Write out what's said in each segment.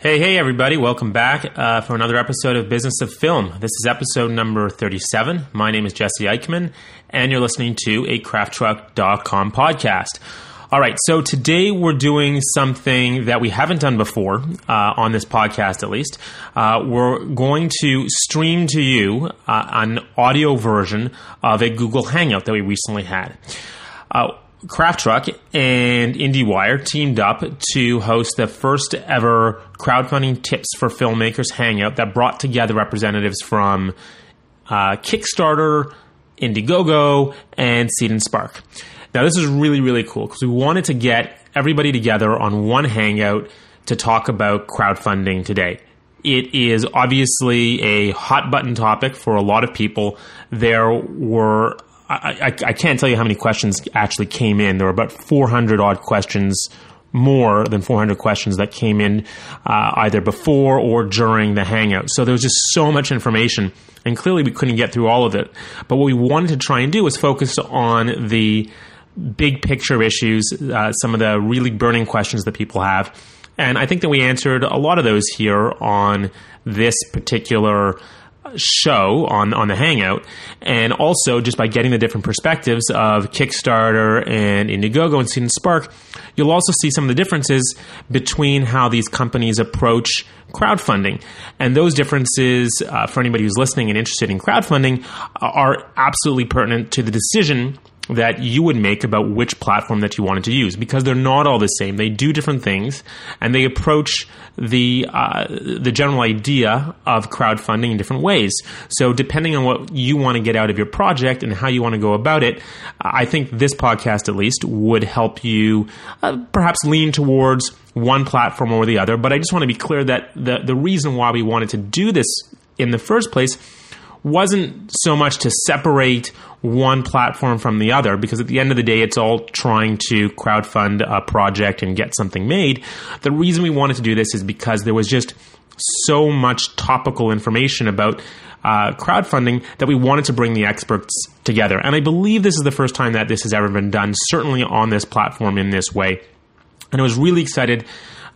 Hey, hey, everybody. Welcome back uh, for another episode of Business of Film. This is episode number 37. My name is Jesse Eichman, and you're listening to a crafttruck.com podcast. All right, so today we're doing something that we haven't done before uh, on this podcast, at least. Uh, we're going to stream to you uh, an audio version of a Google Hangout that we recently had. Craft Truck and IndieWire teamed up to host the first ever crowdfunding tips for filmmakers hangout that brought together representatives from uh, Kickstarter, Indiegogo, and Seed and Spark. Now, this is really, really cool because we wanted to get everybody together on one hangout to talk about crowdfunding today. It is obviously a hot button topic for a lot of people. There were I, I, can't tell you how many questions actually came in. There were about 400 odd questions, more than 400 questions that came in uh, either before or during the Hangout. So there was just so much information, and clearly we couldn't get through all of it. But what we wanted to try and do was focus on the big picture issues, uh, some of the really burning questions that people have. And I think that we answered a lot of those here on this particular show on on the Hangout, and also just by getting the different perspectives of Kickstarter and Indiegogo and and Spark, you'll also see some of the differences between how these companies approach crowdfunding, and those differences uh, for anybody who's listening and interested in crowdfunding are absolutely pertinent to the decision that you would make about which platform that you wanted to use because they're not all the same. They do different things and they approach the uh, the general idea of crowdfunding in different ways. So depending on what you want to get out of your project and how you want to go about it, I think this podcast at least would help you uh, perhaps lean towards one platform or the other. But I just want to be clear that the the reason why we wanted to do this in the first place wasn't so much to separate one platform from the other because at the end of the day, it's all trying to crowdfund a project and get something made. The reason we wanted to do this is because there was just so much topical information about uh, crowdfunding that we wanted to bring the experts together. And I believe this is the first time that this has ever been done, certainly on this platform in this way. And I was really excited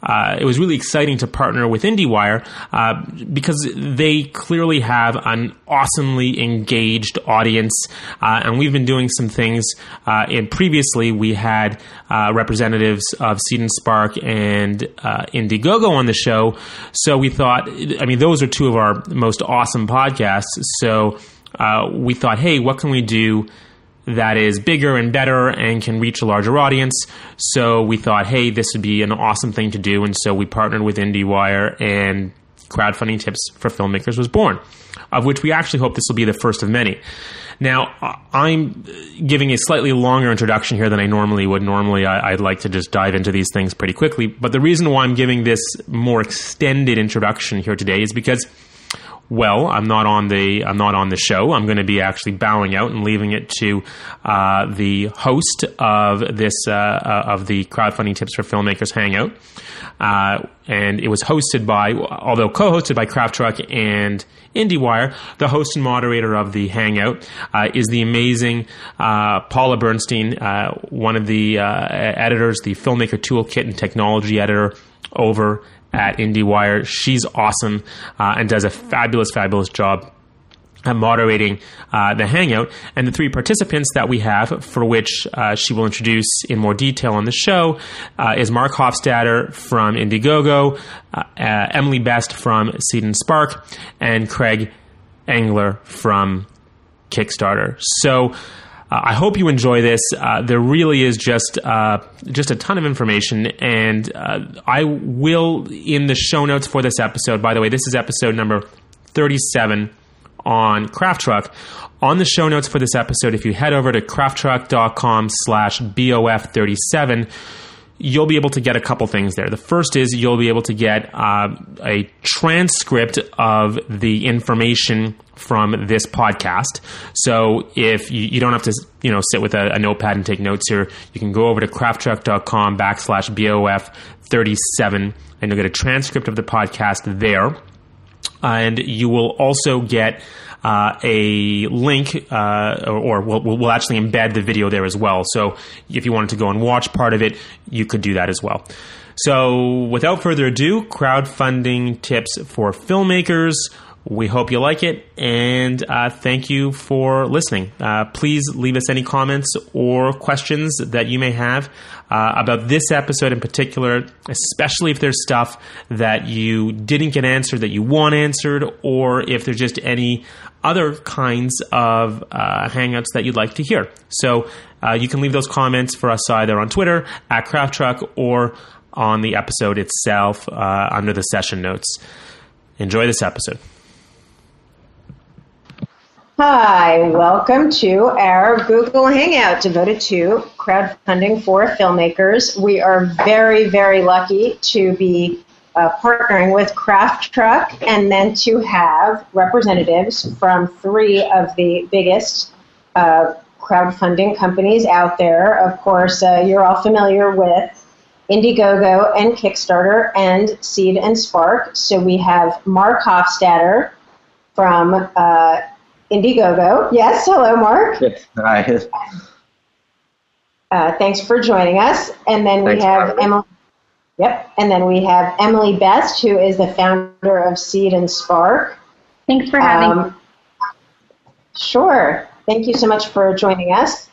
uh, it was really exciting to partner with IndieWire uh, because they clearly have an awesomely engaged audience, uh, and we've been doing some things. Uh, and previously, we had uh, representatives of Seed and Spark and Indiegogo on the show, so we thought, I mean, those are two of our most awesome podcasts. So we thought, hey, what can we do? That is bigger and better and can reach a larger audience. So we thought, hey, this would be an awesome thing to do. And so we partnered with IndieWire and crowdfunding tips for filmmakers was born, of which we actually hope this will be the first of many. Now, I'm giving a slightly longer introduction here than I normally would. Normally, I, would like to just dive into these things pretty quickly. But the reason why I'm giving this more extended introduction here today is because well, I'm not on the I'm not on the show. I'm going to be actually bowing out and leaving it to uh, the host of this uh, uh, of the crowdfunding tips for filmmakers hangout, uh, and it was hosted by, although co-hosted by Craft Truck and IndieWire. The host and moderator of the hangout uh, is the amazing uh, Paula Bernstein, one of the editors, the filmmaker toolkit and technology editor over at IndieWire. She's awesome uh, and does a fabulous, fabulous job at moderating uh, the hangout. And the three participants that we have, for which uh, she will introduce in more detail on the show, uh, is Marc Hofstatter from Indiegogo, uh, uh, Emily Best from Seed and Spark, and Craig Engler from Kickstarter. So uh, I hope you enjoy this. Uh, there really is just uh, just a ton of information, and uh, I will in the show notes for this episode. By the way, this is episode number thirty-seven on Craft Truck. On the show notes for this episode, if you head over to crafttruck.com slash BOF37, you'll be able to get a couple things there. The first is you'll be able to get uh, a transcript of the information from this podcast. So if you, you, don't have to, you know, sit with a, a, notepad and take notes here, you can go over to crafttruck.com backslash BOF 37 and you'll get a transcript of the podcast there. and you will also get uh, a link, uh, or, or we'll, we'll, actually embed the video there as well. So if you wanted to go and watch part of it, you could do that as well. So without further ado, crowdfunding tips for filmmakers. We hope you like it, and uh, thank you for listening. Uh, please leave us any comments or questions that you may have uh, about this episode in particular, especially if there's stuff that you didn't get answered that you want answered, or if there's just any other kinds of uh, hangouts that you'd like to hear. So uh, you can leave those comments for us either on Twitter at Craft Truck or on the episode itself uh, under the session notes. Enjoy this episode. Hi, welcome to our Google Hangout devoted to crowdfunding for filmmakers. We are very, very lucky to be uh, partnering with Craft Truck and then to have representatives from three of the biggest uh, crowdfunding companies out there. Of course, uh, you're all familiar with Indiegogo and Kickstarter and Seed and Spark. So we have Marc Hofstatter from uh, Indiegogo. Yes, hello, Marc. Yes, hi. Uh, thanks for joining us. And then we have Emily. Yep. And then we have Emily Best, who is the founder of Seed and Spark. Thanks for having um, me. Sure. Thank you so much for joining us.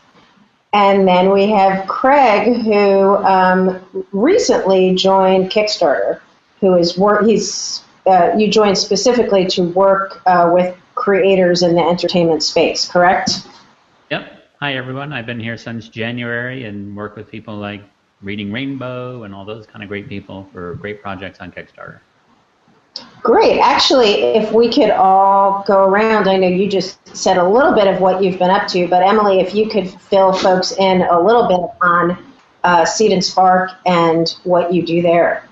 And then we have Craig, who um, recently joined Kickstarter, who is work. He's uh, you joined specifically to work uh, with creators in the entertainment space, correct? Yep. Hi, everyone. I've been here since January and work with people like Reading Rainbow and all those kind of great people for great projects on Kickstarter. Great. Actually, if we could all go around, I know you just said a little bit of what you've been up to, but Emily, if you could fill folks in a little bit on uh, Seed and Spark and what you do there.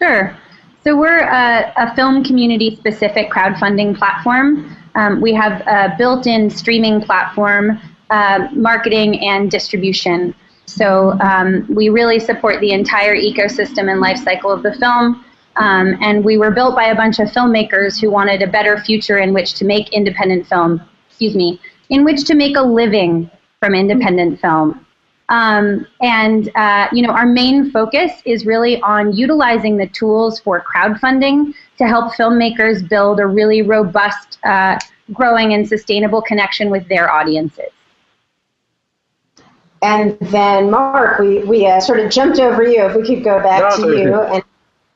Sure. So we're a, a film community specific crowdfunding platform. Um, we have a built-in streaming platform, uh, marketing, and distribution. So um, we really support the entire ecosystem and life cycle of the film. Um, and we were built by a bunch of filmmakers who wanted a better future in which to make independent film. Excuse me, in which to make a living from independent film. Um, and uh, you know, our main focus is really on utilizing the tools for crowdfunding to help filmmakers build a really robust, uh, growing, and sustainable connection with their audiences. And then, Marc, we, we uh, sort of jumped over you. If we could go back no, to you and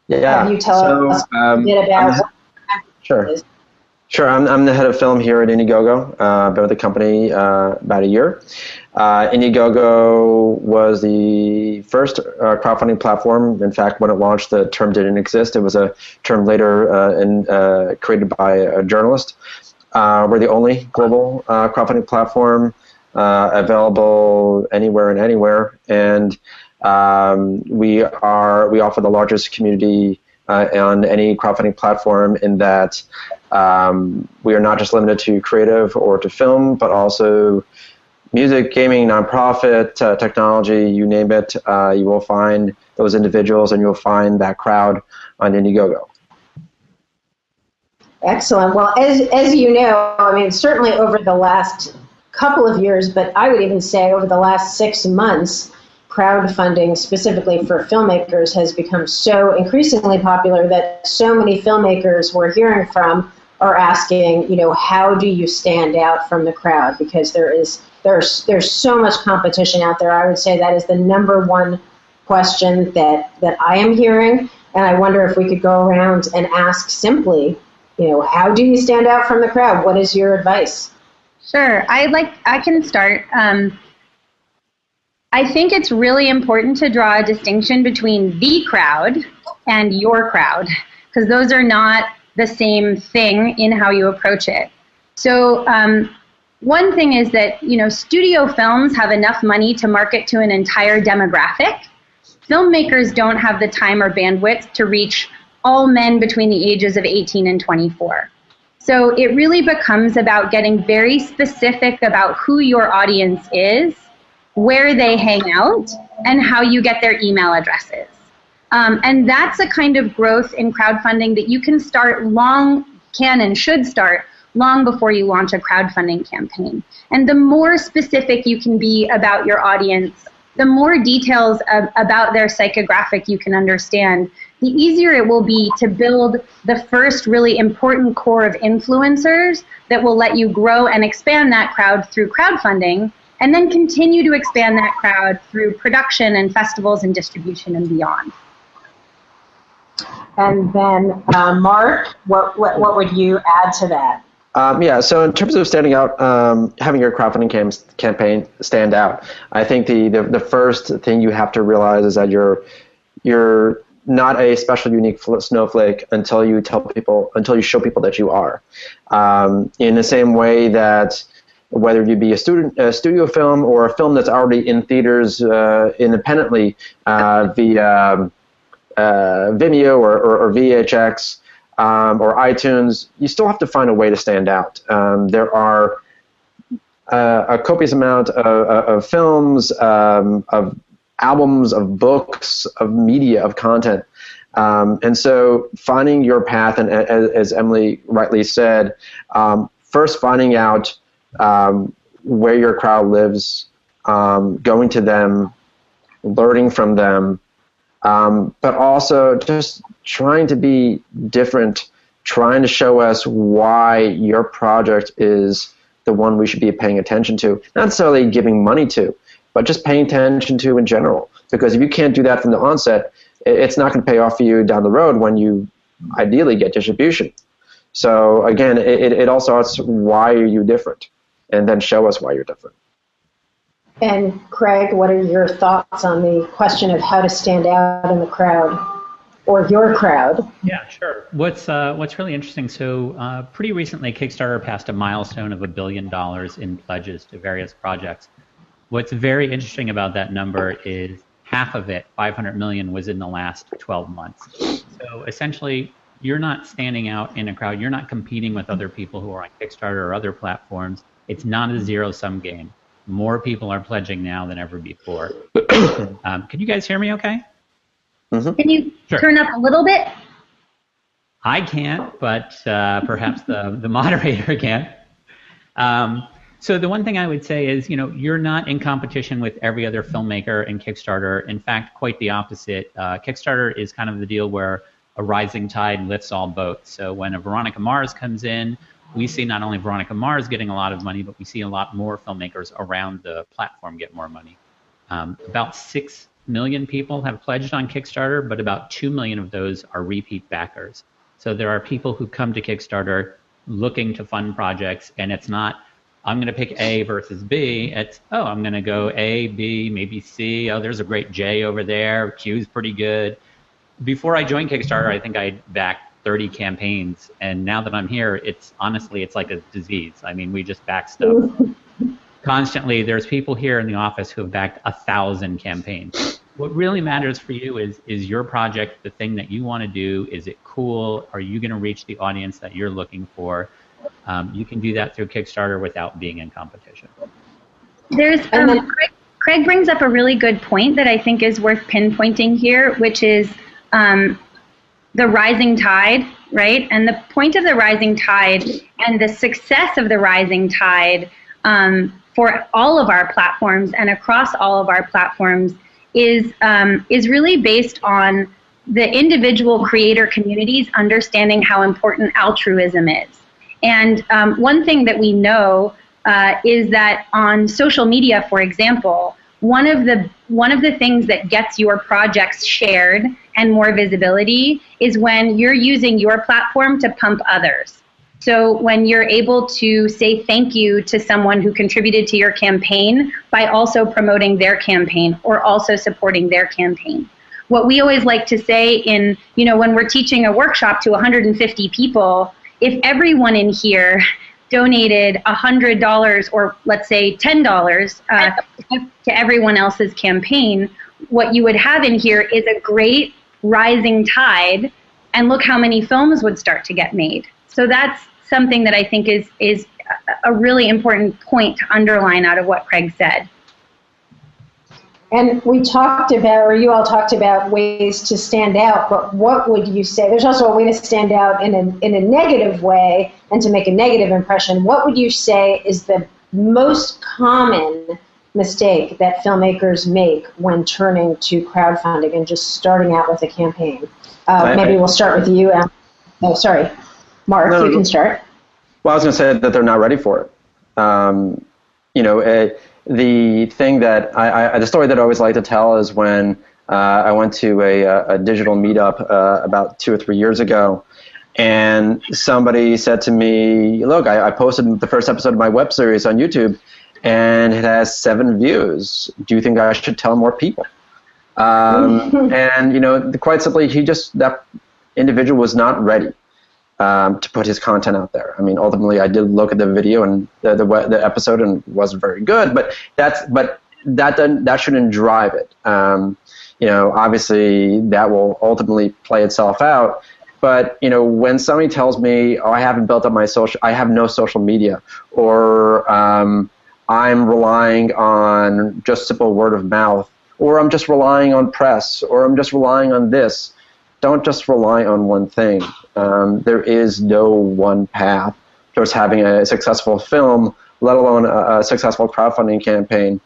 yeah. have you tell so, us um, a bit about Sure. Sure. I'm, I'm the head of film here at Indiegogo. Uh, been with the company uh, about a year. Uh, Indiegogo was the first uh, crowdfunding platform. In fact, when it launched, the term didn't exist. It was a term later uh, in, uh, created by a journalist. Uh, we're the only global uh, crowdfunding platform available anywhere and anywhere, and um, we are we offer the largest community on any crowdfunding platform in that um, we are not just limited to creative or to film, but also music, gaming, nonprofit, uh, technology, you name it, uh, you will find those individuals and you'll find that crowd on Indiegogo. Excellent. Well, as, as you know, I mean, certainly over the last couple of years, but I would even say over the last six months, crowdfunding specifically for filmmakers has become so increasingly popular that so many filmmakers we're hearing from are asking, you know, how do you stand out from the crowd? Because there is there's there's so much competition out there. I would say that is the number one question that that I am hearing, and I wonder if we could go around and ask simply, you know, how do you stand out from the crowd? What is your advice? Sure, I like I can start. Um, I think it's really important to draw a distinction between the crowd and your crowd because those are not the same thing in how you approach it. So um, one thing is that you know studio films have enough money to market to an entire demographic. Filmmakers don't have the time or bandwidth to reach all men between the ages of 18 and 24. So it really becomes about getting very specific about who your audience is, where they hang out, and how you get their email addresses. Um, and that's a kind of growth in crowdfunding that you can start long can and should start long before you launch a crowdfunding campaign. And the more specific you can be about your audience, the more details of, about their psychographic you can understand, the easier it will be to build the first really important core of influencers that will let you grow and expand that crowd through crowdfunding and then continue to expand that crowd through production and festivals and distribution and beyond. And then, uh, Marc, what, what, what would you add to that? Um, yeah, so in terms of standing out, um, having your crowdfunding cam- campaign stand out, I think the, the, the first thing you have to realize is that you're you're not a special, unique snowflake until you tell people, until you show people that you are. Um, in the same way that whether you be a student, a studio film or a film that's already in theaters uh, independently uh, via um, uh, Vimeo or, or, or VHX um, or iTunes, you still have to find a way to stand out. Um, there are uh, a copious amount of, of films, um, of albums, of books, of media, of content. Um, and so finding your path, and as, as Emily rightly said, um, first finding out um, where your crowd lives, going to them, learning from them, um, but also just trying to be different, trying to show us why your project is the one we should be paying attention to. Not necessarily giving money to, but just paying attention to in general. Because if you can't do that from the onset, it's not going to pay off for you down the road when you ideally get distribution. So again, it, it all starts why are you different, and then show us why you're different. And Craig, what are your thoughts on the question of how to stand out in the crowd or your crowd? Yeah, sure. What's uh, what's really interesting? So, uh, pretty recently, Kickstarter passed a milestone of a billion dollars in pledges to various projects. What's very interesting about that number is half of it, 500 million, was in the last 12 months. So essentially, you're not standing out in a crowd. You're not competing with other people who are on Kickstarter or other platforms. It's not a zero sum game more people are pledging now than ever before. um, can you guys hear me okay? Mm-hmm. Can you sure. turn up a little bit? I can't, but uh, perhaps the, the moderator can. Um, so the one thing I would say is, you know, you're not in competition with every other filmmaker in Kickstarter. In fact, quite the opposite. Uh, Kickstarter is kind of the deal where a rising tide lifts all boats. So when a Veronica Mars comes in, we see not only Veronica Mars getting a lot of money, but we see a lot more filmmakers around the platform get more money. Um, about 6 million people have pledged on Kickstarter, but about 2 million of those are repeat backers. So there are people who come to Kickstarter looking to fund projects, and it's not, I'm going to pick A versus B. It's, oh, I'm going to go A, B, maybe C. Oh, there's a great J over there. Q's pretty good. Before I joined Kickstarter, I think I backed 30 campaigns and now that i'm here it's honestly it's like a disease. I mean we just back stuff. Constantly there's people here in the office who have backed a thousand campaigns. What really matters for you is is your project the thing that you want to do? Is it cool? Are you going to reach the audience that you're looking for? Um, you can do that through kickstarter without being in competition. There's um, Craig, Craig brings up a really good point that i think is worth pinpointing here which is um, the rising tide, right? And the point of the rising tide and the success of the rising tide um, for all of our platforms and across all of our platforms is um, is really based on the individual creator communities understanding how important altruism is. And um, one thing that we know uh, is that on social media, for example, one of the one of the things that gets your projects shared and more visibility is when you're using your platform to pump others. So when you're able to say thank you to someone who contributed to your campaign by also promoting their campaign or also supporting their campaign. What we always like to say in, you know, when we're teaching a workshop to 150 people, if everyone in here donated $100 or let's say $10 uh, to everyone else's campaign, what you would have in here is a great rising tide, and look how many films would start to get made. So that's something that I think is is a really important point to underline out of what Craig said. And we talked about, or you all talked about ways to stand out, but what would you say? There's also a way to stand out in a, in a negative way and to make a negative impression. What would you say is the most common mistake that filmmakers make when turning to crowdfunding and just starting out with a campaign? Uh, maybe we'll start with you. Um, oh, sorry. Marc, no, you can start. Well, I was going to say that they're not ready for it. Um, you know, uh, the thing that I, I, the story that I always like to tell is when uh, I went to a, a digital meetup uh, about two or three years ago, and somebody said to me, "Look, I, I posted the first episode of my web series on YouTube, and it has seven views. Do you think I should tell more people?" Um, and you know, quite simply, he just that individual was not ready um, to put his content out there. I mean, ultimately, I did look at the video and the the, the episode and wasn't very good, but that's but that that shouldn't drive it. Um, you know, obviously, that will ultimately play itself out. But you know, when somebody tells me, "Oh, I haven't built up my social, I have no social media," or um, I'm relying on just simple word of mouth, or I'm just relying on press, or I'm just relying on this, don't just rely on one thing. Um, there is no one path towards having a successful film, let alone a, a, successful crowdfunding campaign.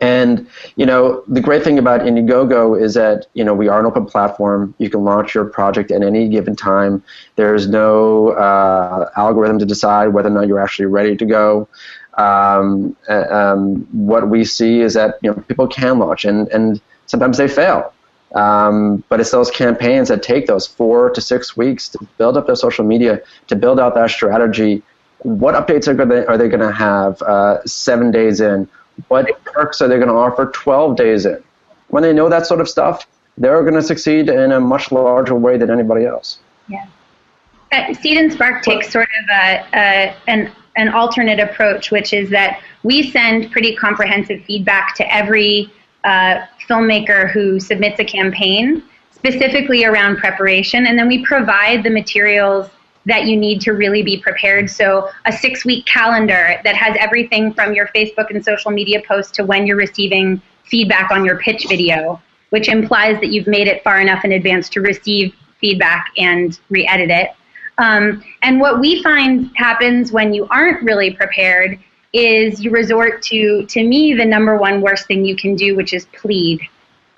And you know, the great thing about Indiegogo is that you know we are an open platform. You can launch your project at any given time. There's no uh, algorithm to decide whether or not you're actually ready to go. Um, uh, um, what we see is that you know people can launch, and and sometimes they fail. Um, but it's those campaigns that take those four to six weeks to build up their social media, to build out that strategy. What updates are, are they going to have uh, seven days in? What perks are they going to offer 12 days in? When they know that sort of stuff, they're going to succeed in a much larger way than anybody else. Yeah. Uh, Seed and Spark takes sort of a, a, an, an alternate approach, which is that we send pretty comprehensive feedback to every uh, filmmaker who submits a campaign specifically around preparation, and then we provide the materials that you need to really be prepared. So, a six week calendar that has everything from your Facebook and social media posts to when you're receiving feedback on your pitch video, which implies that you've made it far enough in advance to receive feedback and re edit it. Um, and what we find happens when you aren't really prepared is you resort to, to me, the number one worst thing you can do, which is plead.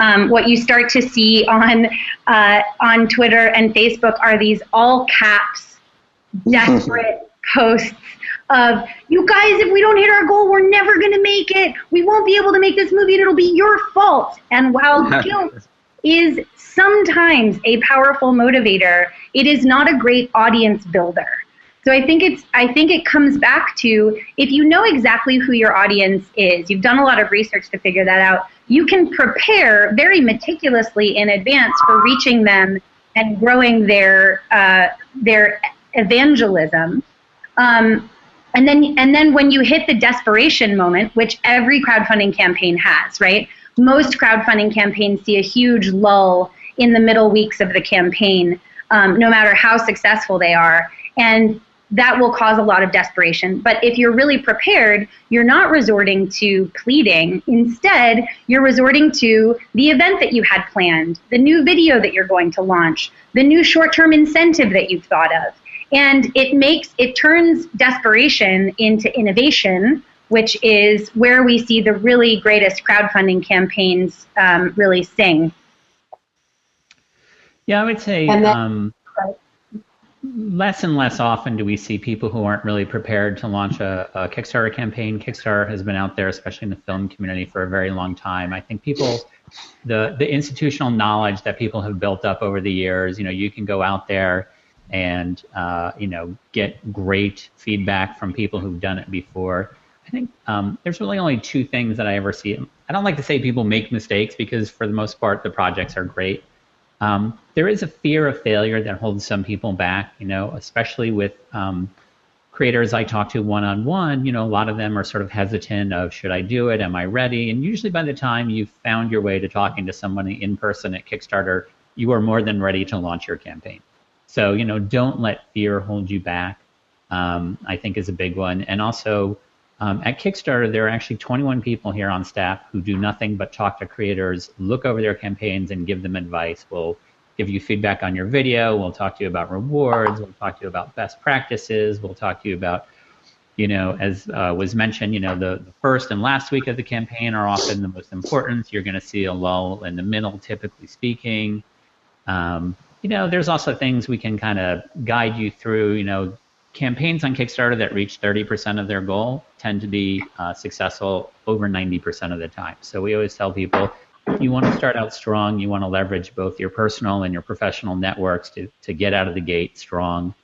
Um, what you start to see on uh, on Twitter and Facebook are these all caps, desperate posts of you guys. If we don't hit our goal, we're never going to make it. We won't be able to make this movie, and it'll be your fault. And while guilt is sometimes a powerful motivator, it is not a great audience builder. So I think it's I think it comes back to if you know exactly who your audience is, you've done a lot of research to figure that out, you can prepare very meticulously in advance for reaching them and growing their uh, their evangelism. Um, and then and then when you hit the desperation moment, which every crowdfunding campaign has, right? Most crowdfunding campaigns see a huge lull in the middle weeks of the campaign, um, no matter how successful they are. And that will cause a lot of desperation. But if you're really prepared, you're not resorting to pleading. Instead, you're resorting to the event that you had planned, the new video that you're going to launch, the new short term incentive that you've thought of. And it makes, it turns desperation into innovation, which is where we see the really greatest crowdfunding campaigns um, really sing. Yeah, I would say. Then, um, less and less often do we see people who aren't really prepared to launch a, a, Kickstarter campaign. Kickstarter has been out there, especially in the film community, for a very long time. I think people, the the institutional knowledge that people have built up over the years, you know, you can go out there and uh, you know get great feedback from people who've done it before. I think um, there's really only two things that I ever see. I don't like to say people make mistakes because for the most part the projects are great. Um, there is a fear of failure that holds some people back, you know, especially with um, creators I talk to one on one. You know, a lot of them are sort of hesitant of should I do it? Am I ready? And usually by the time you've found your way to talking to somebody in person at Kickstarter, you are more than ready to launch your campaign. So, you know, don't let fear hold you back, um, I think is a big one. And also, Um, at Kickstarter, there are actually 21 people here on staff who do nothing but talk to creators, look over their campaigns, and give them advice. We'll give you feedback on your video. We'll talk to you about rewards. We'll talk to you about best practices. We'll talk to you about, you know, as uh, was mentioned, you know, the, the first and last week of the campaign are often the most important. You're going to see a lull in the middle, typically speaking. Um, you know, there's also things we can kind of guide you through. You know, campaigns on Kickstarter that reach 30% of their goal tend to be uh, successful over 90% of the time. So we always tell people you want to start out strong. You want to leverage both your personal and your professional networks to, to get out of the gate strong.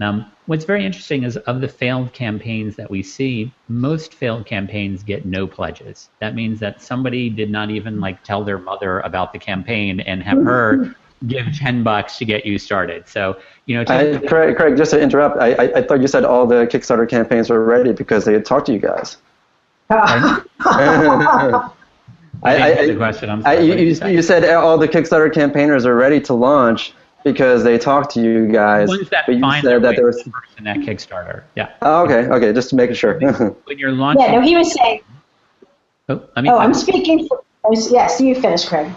Um, what's very interesting is of the failed campaigns that we see, most failed campaigns get no pledges. That means that somebody did not even like tell their mother about the campaign and have her give 10 bucks to get you started. So, you know, I, Craig, Craig, just to interrupt, I, I, I, thought you said all the Kickstarter campaigns were ready because they had talked to you guys. I, I, the question. I'm sorry, you, you, you, said all the Kickstarter campaigners are ready to launch because they talked to you guys. The ones that but you find said that there was person at Kickstarter. Yeah. Oh, okay. Okay. Just to make sure. when you're launching. Yeah. No, he was saying. Oh, oh I'm speaking. For, yes. You finish, Craig.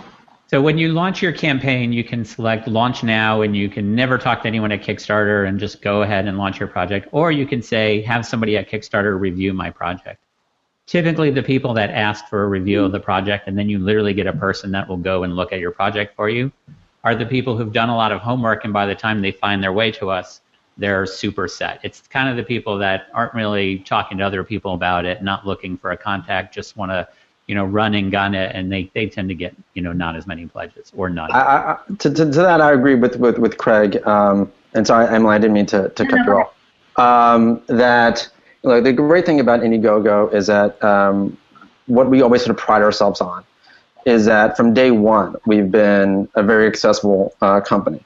So when you launch your campaign, you can select launch now and you can never talk to anyone at Kickstarter and just go ahead and launch your project. Or you can say, have somebody at Kickstarter review my project. Typically, the people that ask for a review of the project and then you literally get a person that will go and look at your project for you are the people who've done a lot of homework and by the time they find their way to us, they're super set. It's kind of the people that aren't really talking to other people about it, not looking for a contact, just want to you know, run and gun it, and they, they tend to get, you know, not as many pledges or none. I, I, to, to, to, that, I agree with, with, with Craig. Um, and sorry, Emily, I didn't mean to, to cut you off. Um, that, like, the great thing about Indiegogo is that um, what we always sort of pride ourselves on is that from day one, we've been a very accessible uh, company.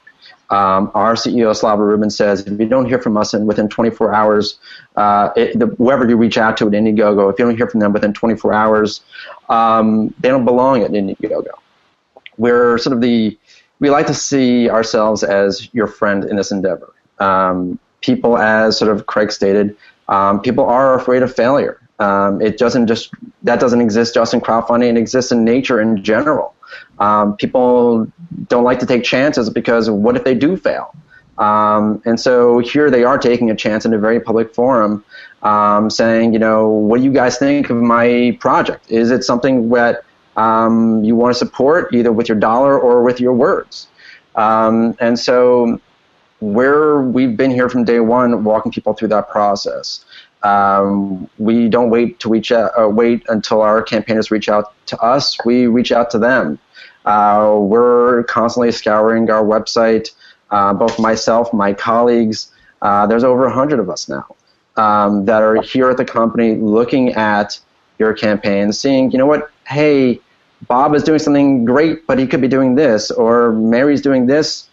Um, our CEO Slava Rubin says, if you don't hear from us in within 24 hours, uh, it, the, whoever you reach out to at Indiegogo, if you don't hear from them within 24 hours, um, they don't belong at Indiegogo. We're sort of the we like to see ourselves as your friend in this endeavor. Um, people, as sort of Craig stated, um, people are afraid of failure. Um, it doesn't just that doesn't exist just in crowdfunding; it exists in nature in general. Um, people don't like to take chances because what if they do fail? Um, and so here they are taking a chance in a very public forum, um, saying, you know, what do you guys think of my project? Is it something that um, you want to support either with your dollar or with your words? Um, and so where we've been here from day one, walking people through that process. Um, we don't wait to reach out, uh, wait until our campaigners reach out to us. We reach out to them. Uh, we're constantly scouring our website. Uh, both myself, my colleagues, uh, there's over 100 of us now um, that are here at the company looking at your campaign, seeing, you know what, hey, Bob is doing something great, but he could be doing this, or Mary's doing this,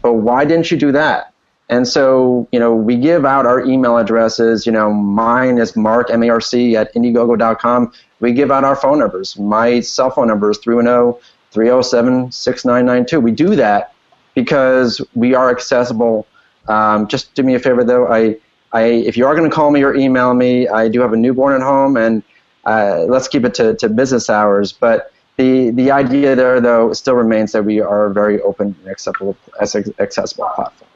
but why didn't you do that? And so, you know, we give out our email addresses. You know, mine is mark, M-A-R-C, at Indiegogo.com. We give out our phone numbers. My cell phone number is 310 307 6992. We do that because we are accessible. Um, just do me a favor, though. I, I, if you are going to call me or email me, I do have a newborn at home, and uh, let's keep it to, to business hours. But the, the idea there, though, still remains that we are a very open and acceptable, accessible platform.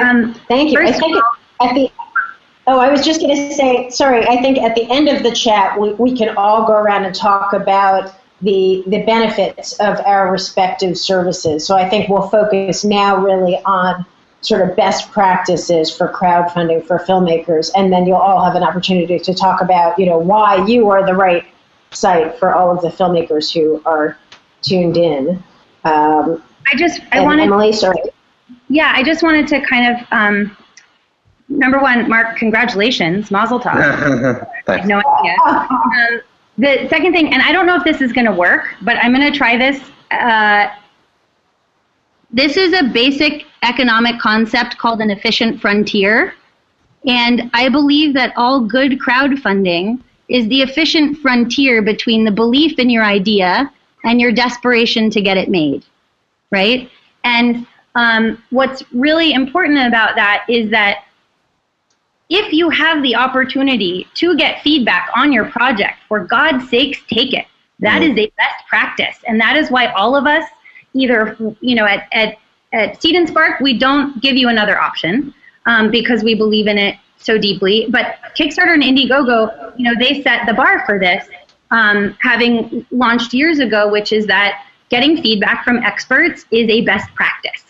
Um, thank you. I think at the Oh, I was just going to say, sorry, I think at the end of the chat, we, we can all go around and talk about the, the benefits of our respective services. So I think we'll focus now really on sort of best practices for crowdfunding for filmmakers, and then you'll all have an opportunity to talk about, you know, why you are the right site for all of the filmmakers who are tuned in. Um, I just, I wanted, Emily, sorry. Yeah, I just wanted to kind of, um, number one, Marc, congratulations, Mazel Tov. I have no idea. Um, the second thing, and I don't know if this is going to work, but I'm going to try this. Uh, this is a basic economic concept called an efficient frontier. And I believe that all good crowdfunding is the efficient frontier between the belief in your idea and your desperation to get it made, right? And um, what's really important about that is that if you have the opportunity to get feedback on your project, for God's sakes, take it. That is a best practice. And that is why all of us, either, you know, at, at, at Seed and Spark, we don't give you another option um, because we believe in it so deeply. But Kickstarter and Indiegogo, you know, they set the bar for this, um, having launched years ago, which is that getting feedback from experts is a best practice.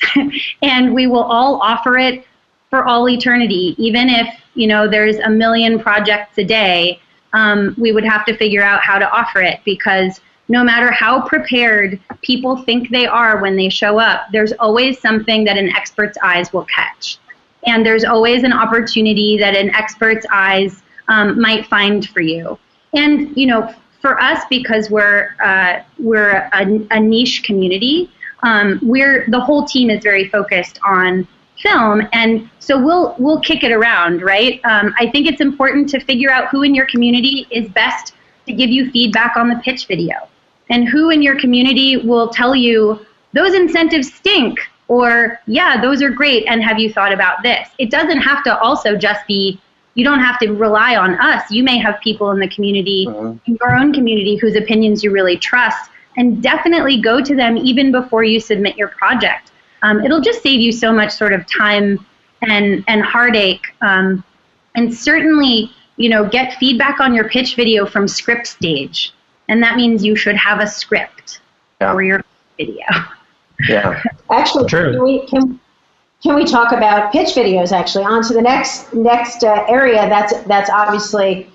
and we will all offer it for all eternity, even if, you know, there's a million projects a day um, we would have to figure out how to offer it because no matter how prepared people think they are when they show up, there's always something that an expert's eyes will catch. And there's always an opportunity that an expert's eyes um, might find for you. And, you know, for us, because we're, uh, we're a, a, niche community, um, we're, the whole team is very focused on film and so we'll we'll kick it around right? Um, i think it's important to figure out who in your community is best to give you feedback on the pitch video. And who in your community will tell you those incentives stink or yeah those are great and have you thought about this? It doesn't have to also just be you don't have to rely on us you may have people in the community uh-huh. in your own community whose opinions you really trust and definitely go to them even before you submit your project um, it'll just save you so much sort of time and and heartache. Um, and certainly, you know, get feedback on your pitch video from script stage, and that means you should have a script yeah. for your video. Yeah, actually, True. Can we can, can we talk about pitch videos? Actually, on to the next next uh, area. That's that's obviously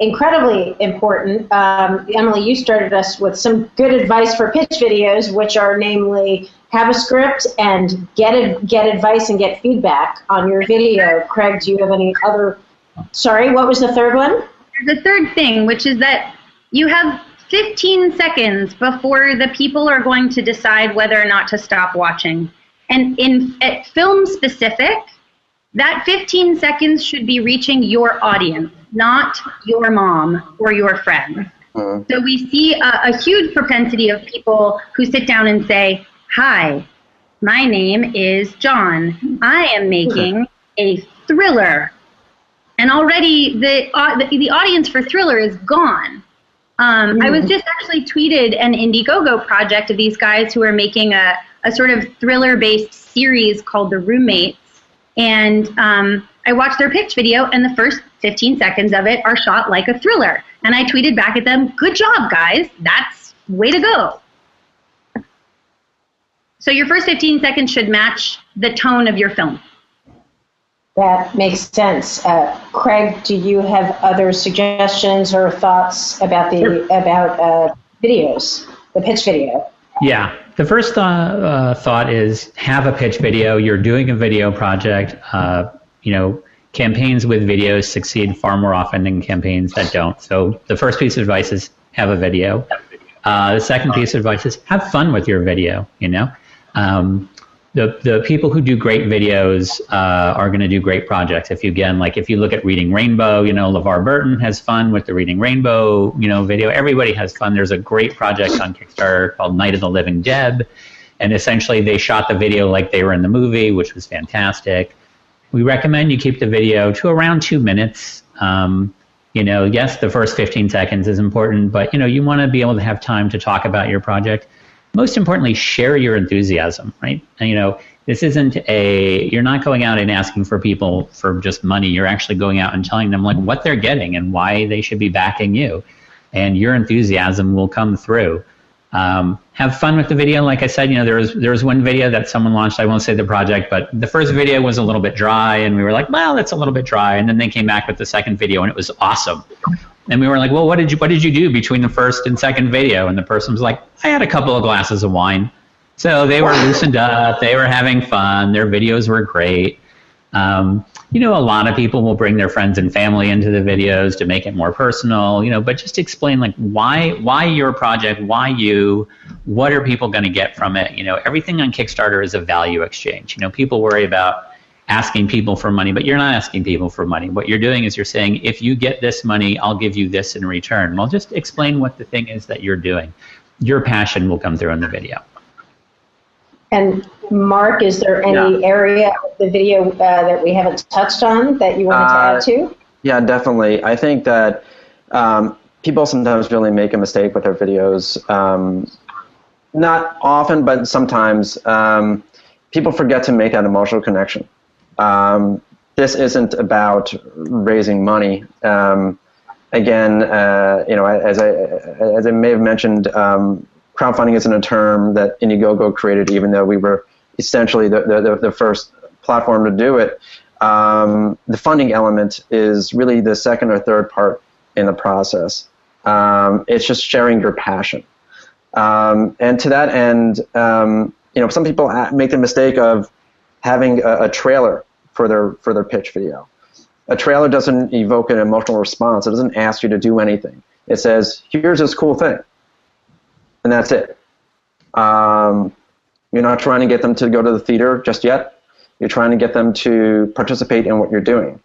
incredibly important. Um, Emily, you started us with some good advice for pitch videos, which are namely have a script and get a, get advice and get feedback on your video. Craig, do you have any other? Sorry, what was the third one? The third thing, which is that you have 15 seconds before the people are going to decide whether or not to stop watching. And in at film specific, that 15 seconds should be reaching your audience, not your mom or your friend. Uh-huh. So we see a, a huge propensity of people who sit down and say, Hi, my name is John. I am making a thriller. And already the, uh, the, the, audience for thriller is gone. Um, mm. I was just actually tweeted an Indiegogo project of these guys who are making a, a sort of thriller based series called The Roommates. And um, I watched their pitch video, and the first 15 seconds of it are shot like a thriller. And I tweeted back at them, Good job, guys. That's way to go. So your first 15 seconds should match the tone of your film. That makes sense. Uh, Craig, do you have other suggestions or thoughts about the sure. about uh, videos, the pitch video? Yeah, the first uh, uh thought is have a pitch video. You're doing a video project. Uh, you know, campaigns with videos succeed far more often than campaigns that don't. So the first piece of advice is have a video. Uh, the second piece of advice is have fun with your video. You know, um, the the people who do great videos uh, are going to do great projects. If you again, like if you look at Reading Rainbow, you know LeVar Burton has fun with the Reading Rainbow, you know video. Everybody has fun. There's a great project on Kickstarter called Night of the Living Dead, and essentially they shot the video like they were in the movie, which was fantastic. We recommend you keep the video to around two minutes. Um, you know, yes, the first 15 seconds is important, but you know, you want to be able to have time to talk about your project most importantly, share your enthusiasm, right? And, you know, this isn't a, you're not going out and asking for people for just money. You're actually going out and telling them like what they're getting and why they should be backing you. And your enthusiasm will come through. Um, have fun with the video. Like I said, you know, there was there was one video that someone launched. I won't say the project, but the first video was a little bit dry, and we were like, well, that's a little bit dry. And then they came back with the second video, and it was awesome. And we were like, well, what did you what did you do between the first and second video? And the person was like, I had a couple of glasses of wine. So they were loosened up. They were having fun. Their videos were great. Um, you know, a lot of people will bring their friends and family into the videos to make it more personal. You know, but just explain like why why your project, why you, what are people going to get from it? You know, everything on Kickstarter is a value exchange. You know, people worry about asking people for money, but you're not asking people for money. What you're doing is you're saying, if you get this money, I'll give you this in return. Well, just explain what the thing is that you're doing. Your passion will come through in the video. And Marc, is there any yeah. area of the video uh, that we haven't touched on that you wanted to add uh, to? Yeah, definitely. I think that um, people sometimes really make a mistake with their videos. Um, not often, but sometimes um, people forget to make that emotional connection. Um, this isn't about raising money. Um, again, uh, you know, as I as I may have mentioned, um, crowdfunding isn't a term that Indiegogo created, even though we were essentially the the, the first platform to do it. Um, the funding element is really the second or third part in the process. Um, it's just sharing your passion. Um, and to that end, um, you know, some people make the mistake of having a, a, trailer for their for their pitch video. A trailer doesn't evoke an emotional response. It doesn't ask you to do anything. It says, "Here's this cool thing," and that's it. Um, you're not trying to get them to go to the theater just yet. You're trying to get them to participate in what you're doing.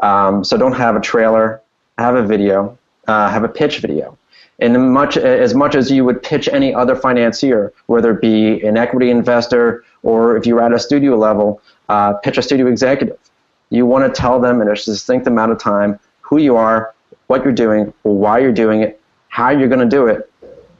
Um, so don't have a trailer. Have a video. Uh, have a pitch video and much as much as you would pitch any other financier, whether it be an equity investor or if you're at a studio level, uh, pitch a studio executive. You want to tell them in a succinct amount of time who you are, what you're doing, why you're doing it, how you're going to do it,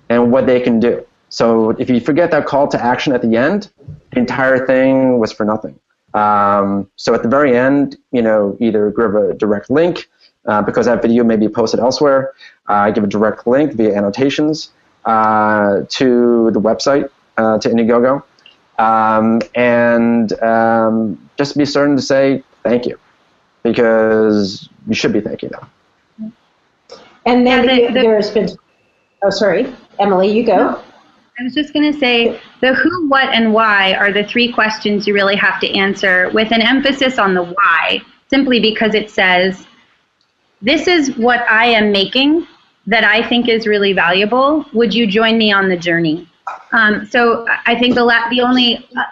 and what they can do. So if you forget that call to action at the end, the entire thing was for nothing. Um, so at the very end, you know, either give a direct link uh, because that video may be posted elsewhere. Uh, give a direct link via annotations uh, to the website uh, to Indiegogo, um, and um, just be certain to say thank you because you should be thanking them. And then yeah, the, the, there's been. Oh, sorry, Emily, you go. I was just going to say the who, what, and why are the three questions you really have to answer with an emphasis on the why, simply because it says this is what I am making that I think is really valuable. Would you join me on the journey? Um, so I think the la- the only uh,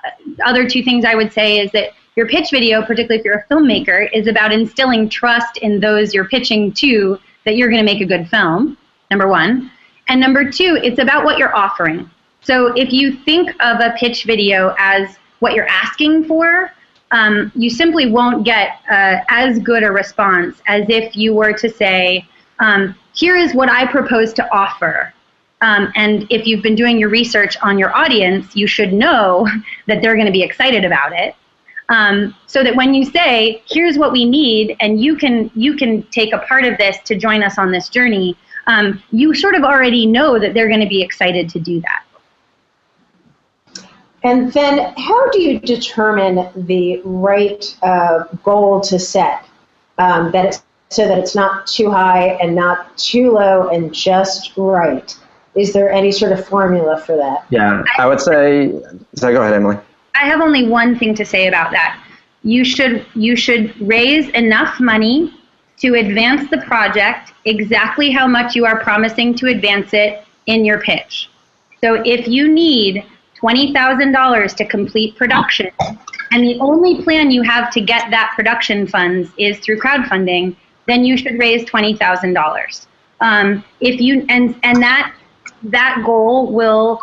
other two things I would say is that your pitch video, particularly if you're a filmmaker, is about instilling trust in those you're pitching to that you're going to make a good film. Number one, and number two, it's about what you're offering. So if you think of a pitch video as what you're asking for, um, you simply won't get uh, as good a response as if you were to say, um, here is what I propose to offer. Um, and if you've been doing your research on your audience, you should know that they're going to be excited about it. Um, so that when you say, here's what we need, and you can, you can take a part of this to join us on this journey, um, you sort of already know that they're going to be excited to do that. And then, how do you determine the right uh, goal to set um, that so that it's not too high and not too low and just right? Is there any sort of formula for that? Yeah, I would say. So go ahead, Emily. I have only one thing to say about that. You should you should raise enough money to advance the project exactly how much you are promising to advance it in your pitch. So if you need $20,000 to complete production, and the only plan you have to get that production funds is through crowdfunding, then you should raise $20,000. Um, if you and and that that goal will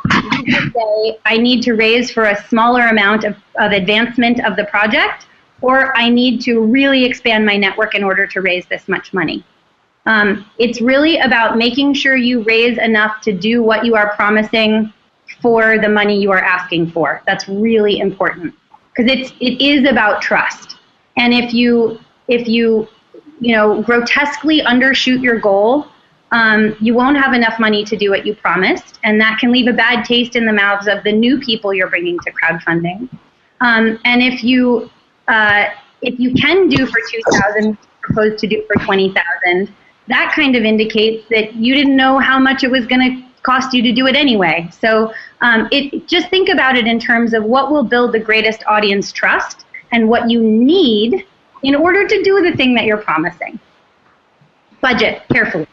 say I need to raise for a smaller amount of, of advancement of the project, or I need to really expand my network in order to raise this much money. Um, it's really about making sure you raise enough to do what you are promising for the money you are asking for. That's really important because it's it is about trust. And if you if you you know grotesquely undershoot your goal, um, you won't have enough money to do what you promised, and that can leave a bad taste in the mouths of the new people you're bringing to crowdfunding. Um, and if you uh, if you can do for two thousand, propose to do for twenty thousand, that kind of indicates that you didn't know how much it was going to cost you to do it anyway. So um, it just think about it in terms of what will build the greatest audience trust and what you need in order to do the thing that you're promising. Budget carefully.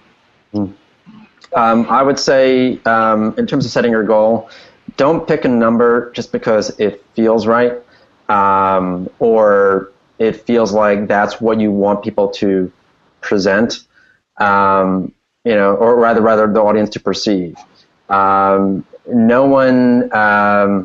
Um, I would say, um, in terms of setting your goal, don't pick a number just because it feels right um, or it feels like that's what you want people to present. Um, you know, or rather, rather the audience to perceive. Um, no one, uh,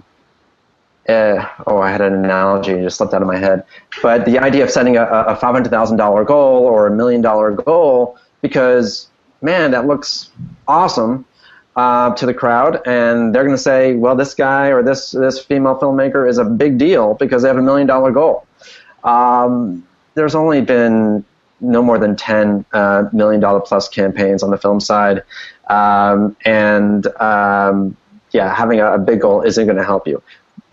oh, I had an analogy, it just slipped out of my head. But the idea of setting a, a $500,000 goal or a million dollar goal, because man, that looks awesome uh, to the crowd, and they're going to say, well, this guy or this this female filmmaker is a big deal because they have a million dollar goal. Um, there's only been no more than ten uh, million dollar plus campaigns on the film side, um, and um, yeah, having a, a big goal isn't going to help you.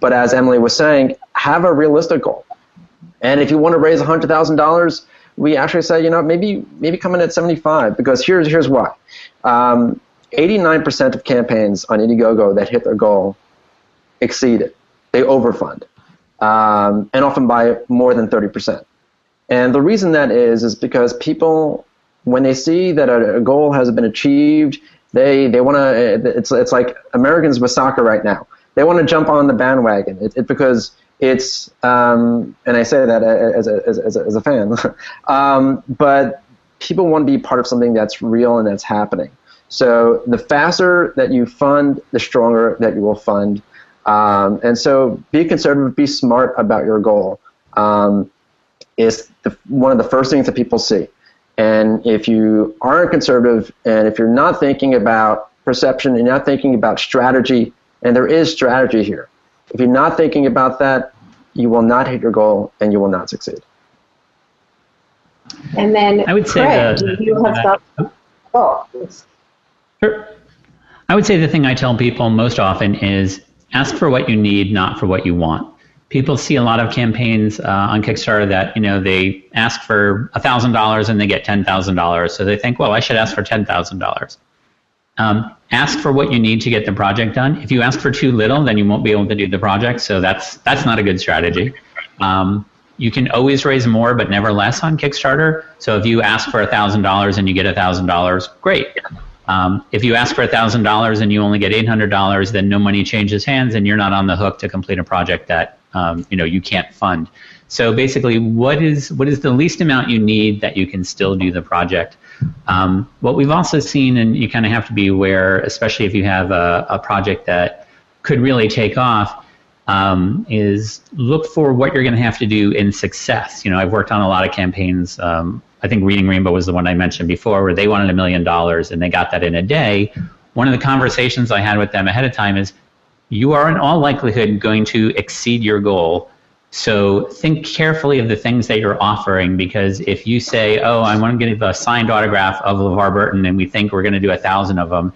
But as Emily was saying, have a realistic goal. And if you want to raise $100,000, we actually say, you know, maybe maybe come in at 75 because here's here's why. Um, 89% of campaigns on Indiegogo that hit their goal exceed it. They overfund, um, and often by more than 30%. And the reason that is is because people, when they see that a, a goal has been achieved, they they want to. It's it's like Americans with soccer right now they want to jump on the bandwagon. It's it because it's um, and I say that as a, as, a, as a fan, um, but people want to be part of something that's real and that's happening. So the faster that you fund, the stronger that you will fund. Um, and so be conservative, be smart about your goal. Um, is the, one of the first things that people see. And if you aren't conservative and if you're not thinking about perception and not thinking about strategy and there is strategy here. If you're not thinking about that, you will not hit your goal and you will not succeed. And then, I would say Craig, the, you have thought, oh, sure. I would say the thing I tell people most often is ask for what you need, not for what you want. People see a lot of campaigns uh, on Kickstarter that you know they ask for thousand dollars and they get ten thousand dollars, so they think, well, I should ask for ten thousand dollars. Ask for what you need to get the project done. If you ask for too little, then you won't be able to do the project. So that's that's not a good strategy. Um, you can always raise more, but never less on Kickstarter. So if you ask for thousand dollars and you get thousand dollars, great. Um, if you ask for thousand dollars and you only get eight hundred dollars, then no money changes hands, and you're not on the hook to complete a project that um, you know you can't fund. So basically, what is what is the least amount you need that you can still do the project? Um, what we've also seen, and you kind of have to be aware, especially if you have a, a project that could really take off, um, is look for what you're going to have to do in success. You know, I've worked on a lot of campaigns. Um, I think Reading Rainbow was the one I mentioned before, where they wanted a million dollars and they got that in a day. One of the conversations I had with them ahead of time is, you are in all likelihood going to exceed your goal so think carefully of the things that you're offering because if you say, "Oh, I want to give a signed autograph of LeVar Burton," and we think we're going to do a thousand of them,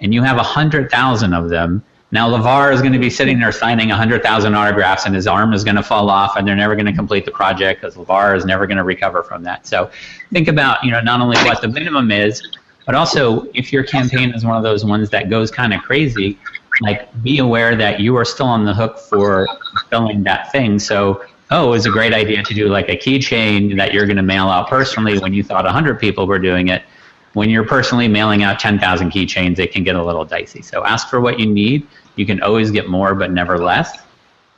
and you have a hundred thousand of them, now LeVar is going to be sitting there signing a hundred thousand autographs, and his arm is going to fall off, and they're never going to complete the project because LeVar is never going to recover from that. So think about you know not only what the minimum is, but also if your campaign is one of those ones that goes kind of crazy, like be aware that you are still on the hook for fulfilling that thing. So, oh, it's a great idea to do like a keychain that you're going to mail out personally when you thought 100 people were doing it. When you're personally mailing out 10,000 keychains, it can get a little dicey. So ask for what you need. You can always get more, but never less.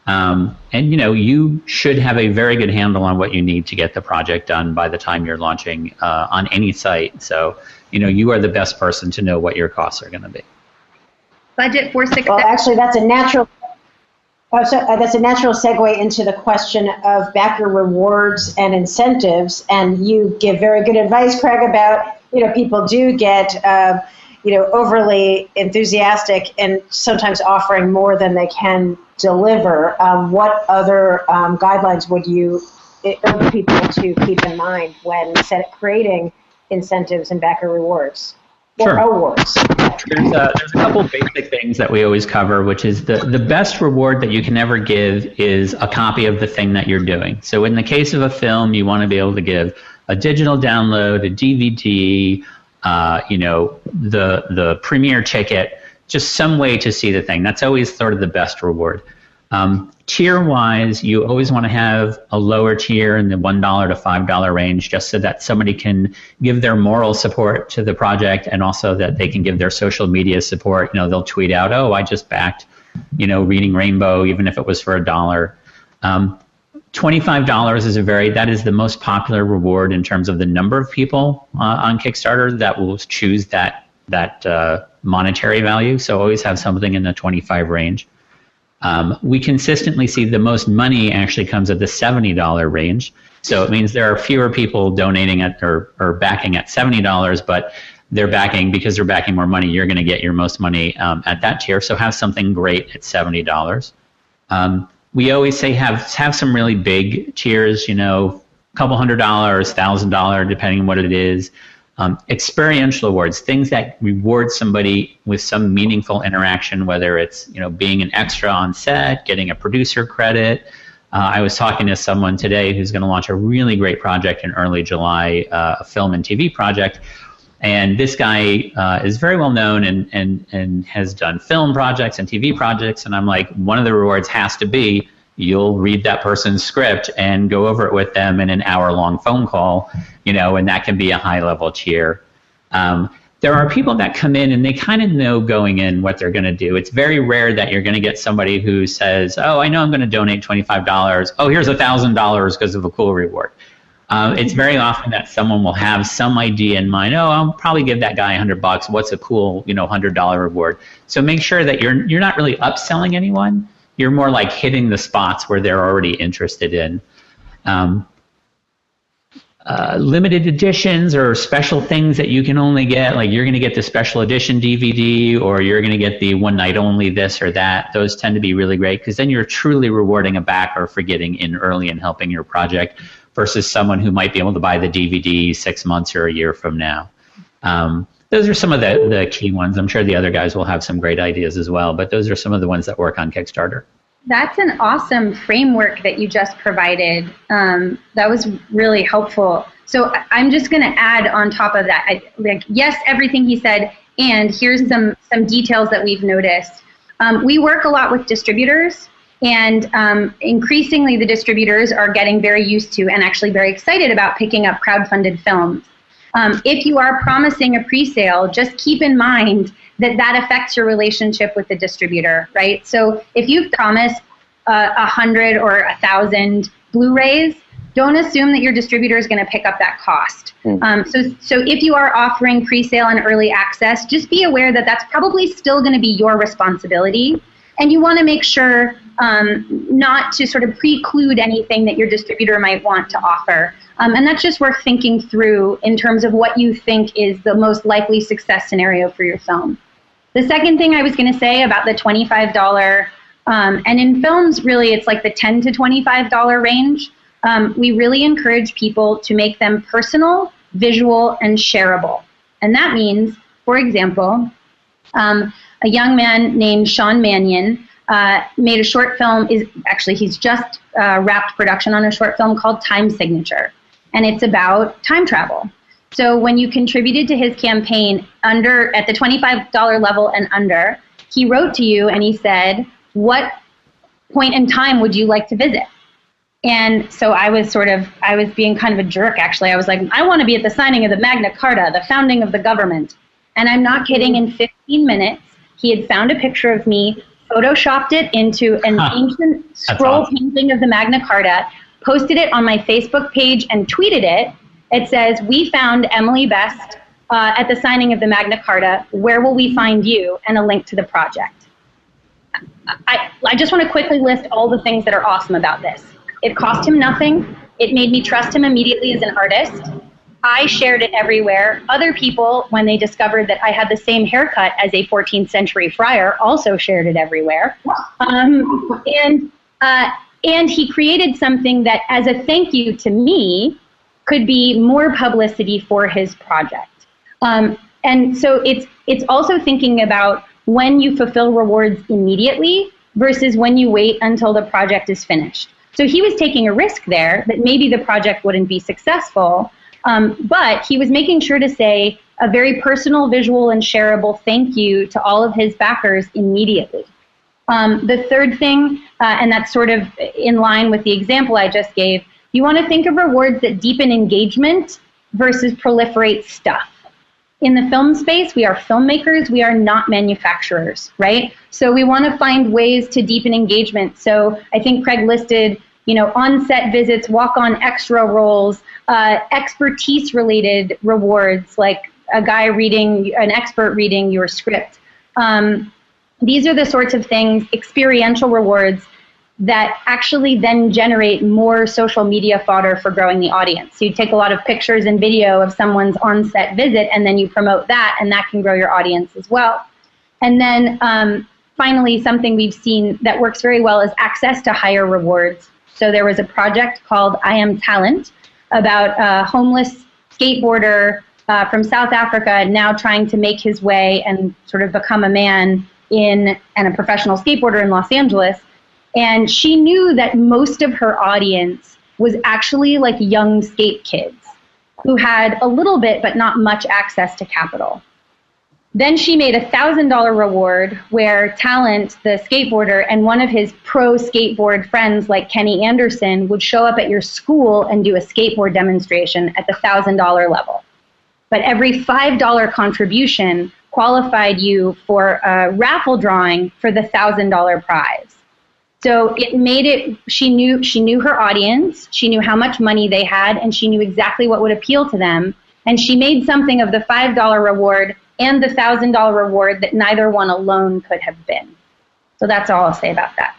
Um, and you know you should have a very good handle on what you need to get the project done by the time you're launching uh, on any site. So you know you are the best person to know what your costs are going to be budget for success. Well, actually, that's a natural. Oh, so, uh, that's a natural segue into the question of backer rewards and incentives, and you give very good advice, Craig, about you know people do get uh, you know overly enthusiastic and sometimes offering more than they can deliver. Um, what other um, guidelines would you urge people to keep in mind when set, creating incentives and backer rewards? Sure. Awards. There's a, there's a couple basic things that we always cover, which is the, the best reward that you can ever give is a copy of the thing that you're doing. So in the case of a film, you want to be able to give a digital download, a DVD, uh, you know, the the premiere ticket, just some way to see the thing. That's always sort of the best reward. Um, tier wise, you always want to have a lower tier in the $1 to $5 range just so that somebody can give their moral support to the project and also that they can give their social media support. You know, they'll tweet out, oh, I just backed, you know, Reading Rainbow, even if it was for a dollar. Um, $25 is a very, that is the most popular reward in terms of the number of people uh, on Kickstarter that will choose that, that uh, monetary value. So always have something in the 25 range. Um, we consistently see the most money actually comes at the $70 range. So it means there are fewer people donating at or, or backing at $70, but they're backing because they're backing more money. You're going to get your most money um, at that tier. So have something great at $70. Um, we always say have have some really big tiers, you know, a couple hundred dollars, thousand dollar, depending on what it is. Um, experiential awards, things that reward somebody with some meaningful interaction, whether it's you know being an extra on set, getting a producer credit. Uh, I was talking to someone today who's going to launch a really great project in early July, uh, a film and TV project. And this guy uh, is very well known and, and, and has done film projects and TV projects. And I'm like, one of the rewards has to be you'll read that person's script and go over it with them in an hour long phone call, you know, and that can be a high level cheer. Um, there are people that come in and they kind of know going in what they're going to do. It's very rare that you're going to get somebody who says, "Oh, I know I'm going to donate $25. Oh, here's $1,000 because of a cool reward." Um, it's very often that someone will have some idea in mind. Oh, I'll probably give that guy a hundred bucks. What's a cool, you know, hundred dollar reward? So make sure that you're you're not really upselling anyone you're more like hitting the spots where they're already interested in. Um, uh, limited editions or special things that you can only get, like you're going to get the special edition DVD or you're going to get the one night only this or that. Those tend to be really great because then you're truly rewarding a backer for getting in early and helping your project versus someone who might be able to buy the DVD six months or a year from now. Um, those are some of the, the key ones. I'm sure the other guys will have some great ideas as well, but those are some of the ones that work on Kickstarter. That's an awesome framework that you just provided. Um, that was really helpful. So I'm just going to add on top of that, I, like yes, everything he said, and here's some some details that we've noticed. Um, we work a lot with distributors, and um, increasingly the distributors are getting very used to and actually very excited about picking up crowd-funded films. Um, if you are promising a pre-sale, just keep in mind that that affects your relationship with the distributor, right? So if you've promised uh, a uh, hundred or a thousand Blu-rays, don't assume that your distributor is going to pick up that cost. Mm. Um, so, so if you are offering pre-sale and early access, just be aware that that's probably still going to be your responsibility, and you want to make sure um, not to sort of preclude anything that your distributor might want to offer. Um, and that's just worth thinking through in terms of what you think is the most likely success scenario for your film. The second thing I was going to say about the $25, um, and in films, really, it's like the 10 to $25 range. Um, we really encourage people to make them personal, visual, and shareable. And that means, for example, um, a young man named Sean Mannion uh, made a short film. Is actually he's just uh, wrapped production on a short film called Time Signature, and it's about time travel. So when you contributed to his campaign under at the $25 level and under, he wrote to you and he said, "What point in time would you like to visit?" And so I was sort of I was being kind of a jerk actually. I was like, "I want to be at the signing of the Magna Carta, the founding of the government." And I'm not kidding, in 15 minutes, he had found a picture of me, photoshopped it into an huh. ancient scroll awesome. painting of the Magna Carta, posted it on my Facebook page and tweeted it it says, We found Emily Best uh, at the signing of the Magna Carta. Where will we find you? And a link to the project. I, I just want to quickly list all the things that are awesome about this. It cost him nothing. It made me trust him immediately as an artist. I shared it everywhere. Other people, when they discovered that I had the same haircut as a 14th century friar, also shared it everywhere. Um, and uh, and he created something that, as a thank you to me, could be more publicity for his project. Um, and so it's it's also thinking about when you fulfill rewards immediately versus when you wait until the project is finished. So he was taking a risk there that maybe the project wouldn't be successful, um, but he was making sure to say a very personal, visual, and shareable thank you to all of his backers immediately. Um, the third thing, uh, and that's sort of in line with the example I just gave, you want to think of rewards that deepen engagement versus proliferate stuff. In the film space, we are filmmakers, we are not manufacturers, right? So we want to find ways to deepen engagement. So I think Craig listed, you know, on-set visits, walk-on extra roles, uh, expertise-related rewards, like a guy reading, an expert reading your script. Um, These are the sorts of things, experiential rewards, that actually then generate more social media fodder for growing the audience. So you take a lot of pictures and video of someone's on-set visit, and then you promote that, and that can grow your audience as well. And then um, finally, something we've seen that works very well is access to higher rewards. So there was a project called I Am Thalente about a homeless skateboarder uh, from South Africa now trying to make his way and sort of become a man in and a professional skateboarder in Los Angeles. And she knew that most of her audience was actually like young skate kids who had a little bit but not much access to capital. Then she made a thousand dollar reward where Thalente, the skateboarder, and one of his pro skateboard friends like Kenny Anderson would show up at your school and do a skateboard demonstration at the thousand dollar level. But every five dollar contribution qualified you for a raffle drawing for the thousand dollar prize. So it made it she knew she knew her audience, she knew how much money they had, and she knew exactly what would appeal to them. And she made something of the five dollar reward and the thousand dollar reward that neither one alone could have been. So that's all I'll say about that.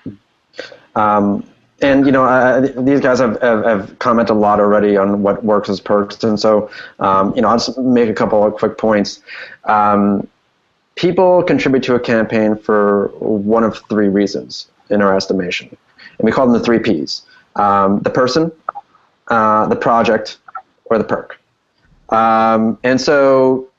Um, and you know, uh, these guys have, have, have, commented a lot already on what works as perks, and so um, you know, I'll just make a couple of quick points. Um, people contribute to a campaign for one of three reasons, in our estimation, and we call them the three Ps: um, the person, uh, the project, or the perk. Um, and so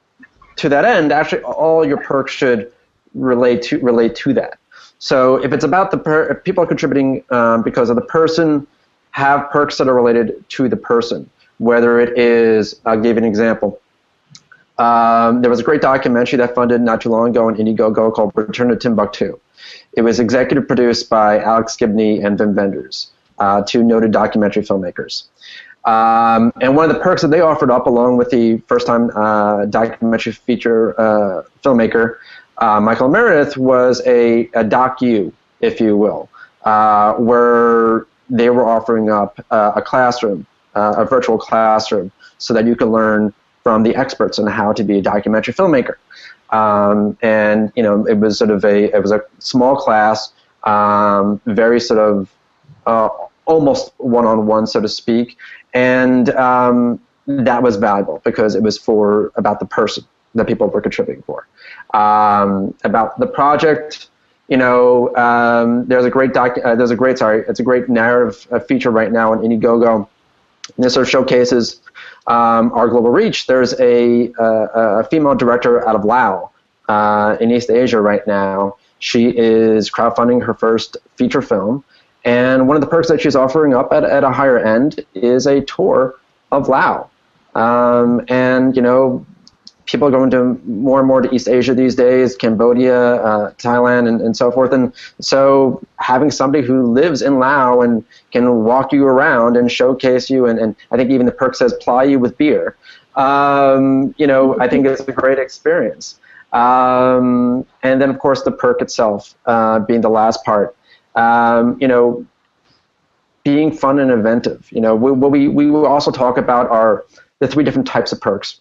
to that end, actually, all your perks should relate to relate to that. So if it's about the per, people are contributing um, because of the person, have perks that are related to the person. Whether it is, I'll give you an example. Um, there was a great documentary that funded not too long ago on Indiegogo called Return to Timbuktu. It was executive produced by Alex Gibney and Wim Wenders, uh, two noted documentary filmmakers. Um, and one of the perks that they offered up, along with the first time uh, documentary feature uh, filmmaker, uh, Michael Meredith, was a, a docu, if you will, uh, where they were offering up uh, a classroom, uh, a virtual classroom, so that you could learn from the experts on how to be a documentary filmmaker. Um, and you know, it was sort of a it was a small class, um, very sort of almost one on one, so to speak and um, that was valuable because it was for about the person that people were contributing for. Um, about the project, you know, um, there's a great doc, uh, there's a great sorry, it's a great narrative uh, feature right now on Indiegogo. And this sort of showcases um, our global reach. There's a, a female director out of Laos uh, in East Asia right now. She is crowdfunding her first feature film. And one of the perks that she's offering up at, at a higher end is a tour of Laos. Um, and, you know, people are going to more and more to East Asia these days, Cambodia, uh, Thailand, and, and so forth. And so having somebody who lives in Laos and can walk you around and showcase you, and, and I think even the perk says ply you with beer, um, you know, I think it's a great experience. Um, and then, of course, the perk itself uh, being the last part um, you know, being fun and inventive. You know, we, we, we will also talk about our the three different types of perks.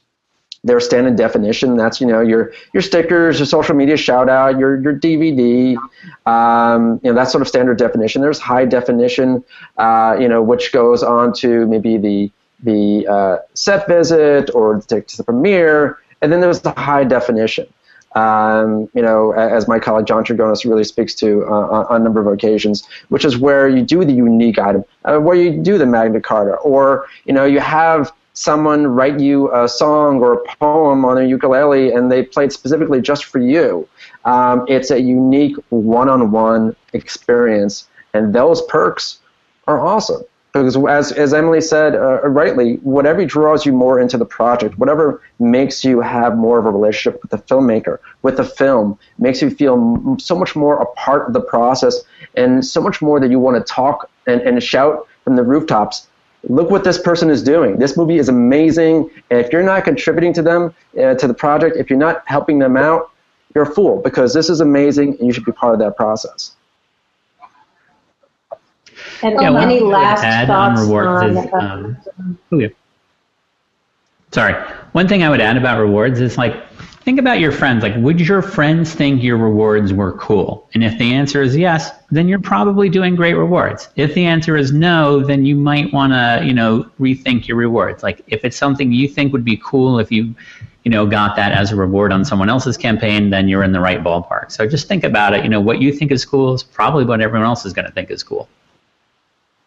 Their standard definition. That's you know your your stickers, your social media shout out, your your DVD. Um, you know that sort of standard definition. There's high definition. Uh, you know which goes on to maybe the the uh, set visit or the premiere, and then there's the high definition um, you know, as my colleague John Trigonis really speaks to uh, on a number of occasions, which is where you do the unique item, uh, where you do the Magna Carta, or you know, you have someone write you a song or a poem on a ukulele and they play it specifically just for you. Um, it's a unique one-on-one experience, and those perks are awesome because as, as Emily said uh, rightly, whatever draws you more into the project, whatever makes you have more of a relationship with the filmmaker, with the film, makes you feel so much more a part of the process and so much more that you want to talk and, and shout from the rooftops. Look what this person is doing. This movie is amazing. And if you're not contributing to them, uh, to the project, if you're not helping them out, you're a fool because this is amazing and you should be part of that process. And yeah, any last thoughts on rewards on, is, um, okay. Sorry. One thing I would add about rewards is like think about your friends. Like, would your friends think your rewards were cool? And if the answer is yes, then you're probably doing great rewards. If the answer is no, then you might want to, you know, rethink your rewards. Like, if it's something you think would be cool if you, you know, got that as a reward on someone else's campaign, then you're in the right ballpark. So just think about it. You know, what you think is cool is probably what everyone else is going to think is cool.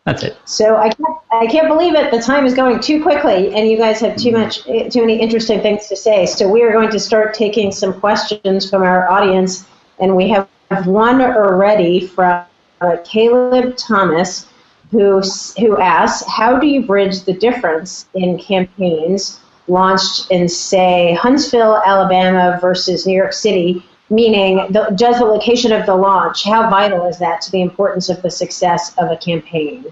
That's it. So I can't, I can't believe it. The time is going too quickly, and you guys have too much, too many interesting things to say. So we are going to start taking some questions from our audience, and we have one already from uh, Caleb Thomas, who who asks, "How do you bridge the difference in campaigns launched in, say, Huntsville, Alabama versus New York City?" Meaning, the, just the location of the launch, how vital is that to the importance of the success of a campaign?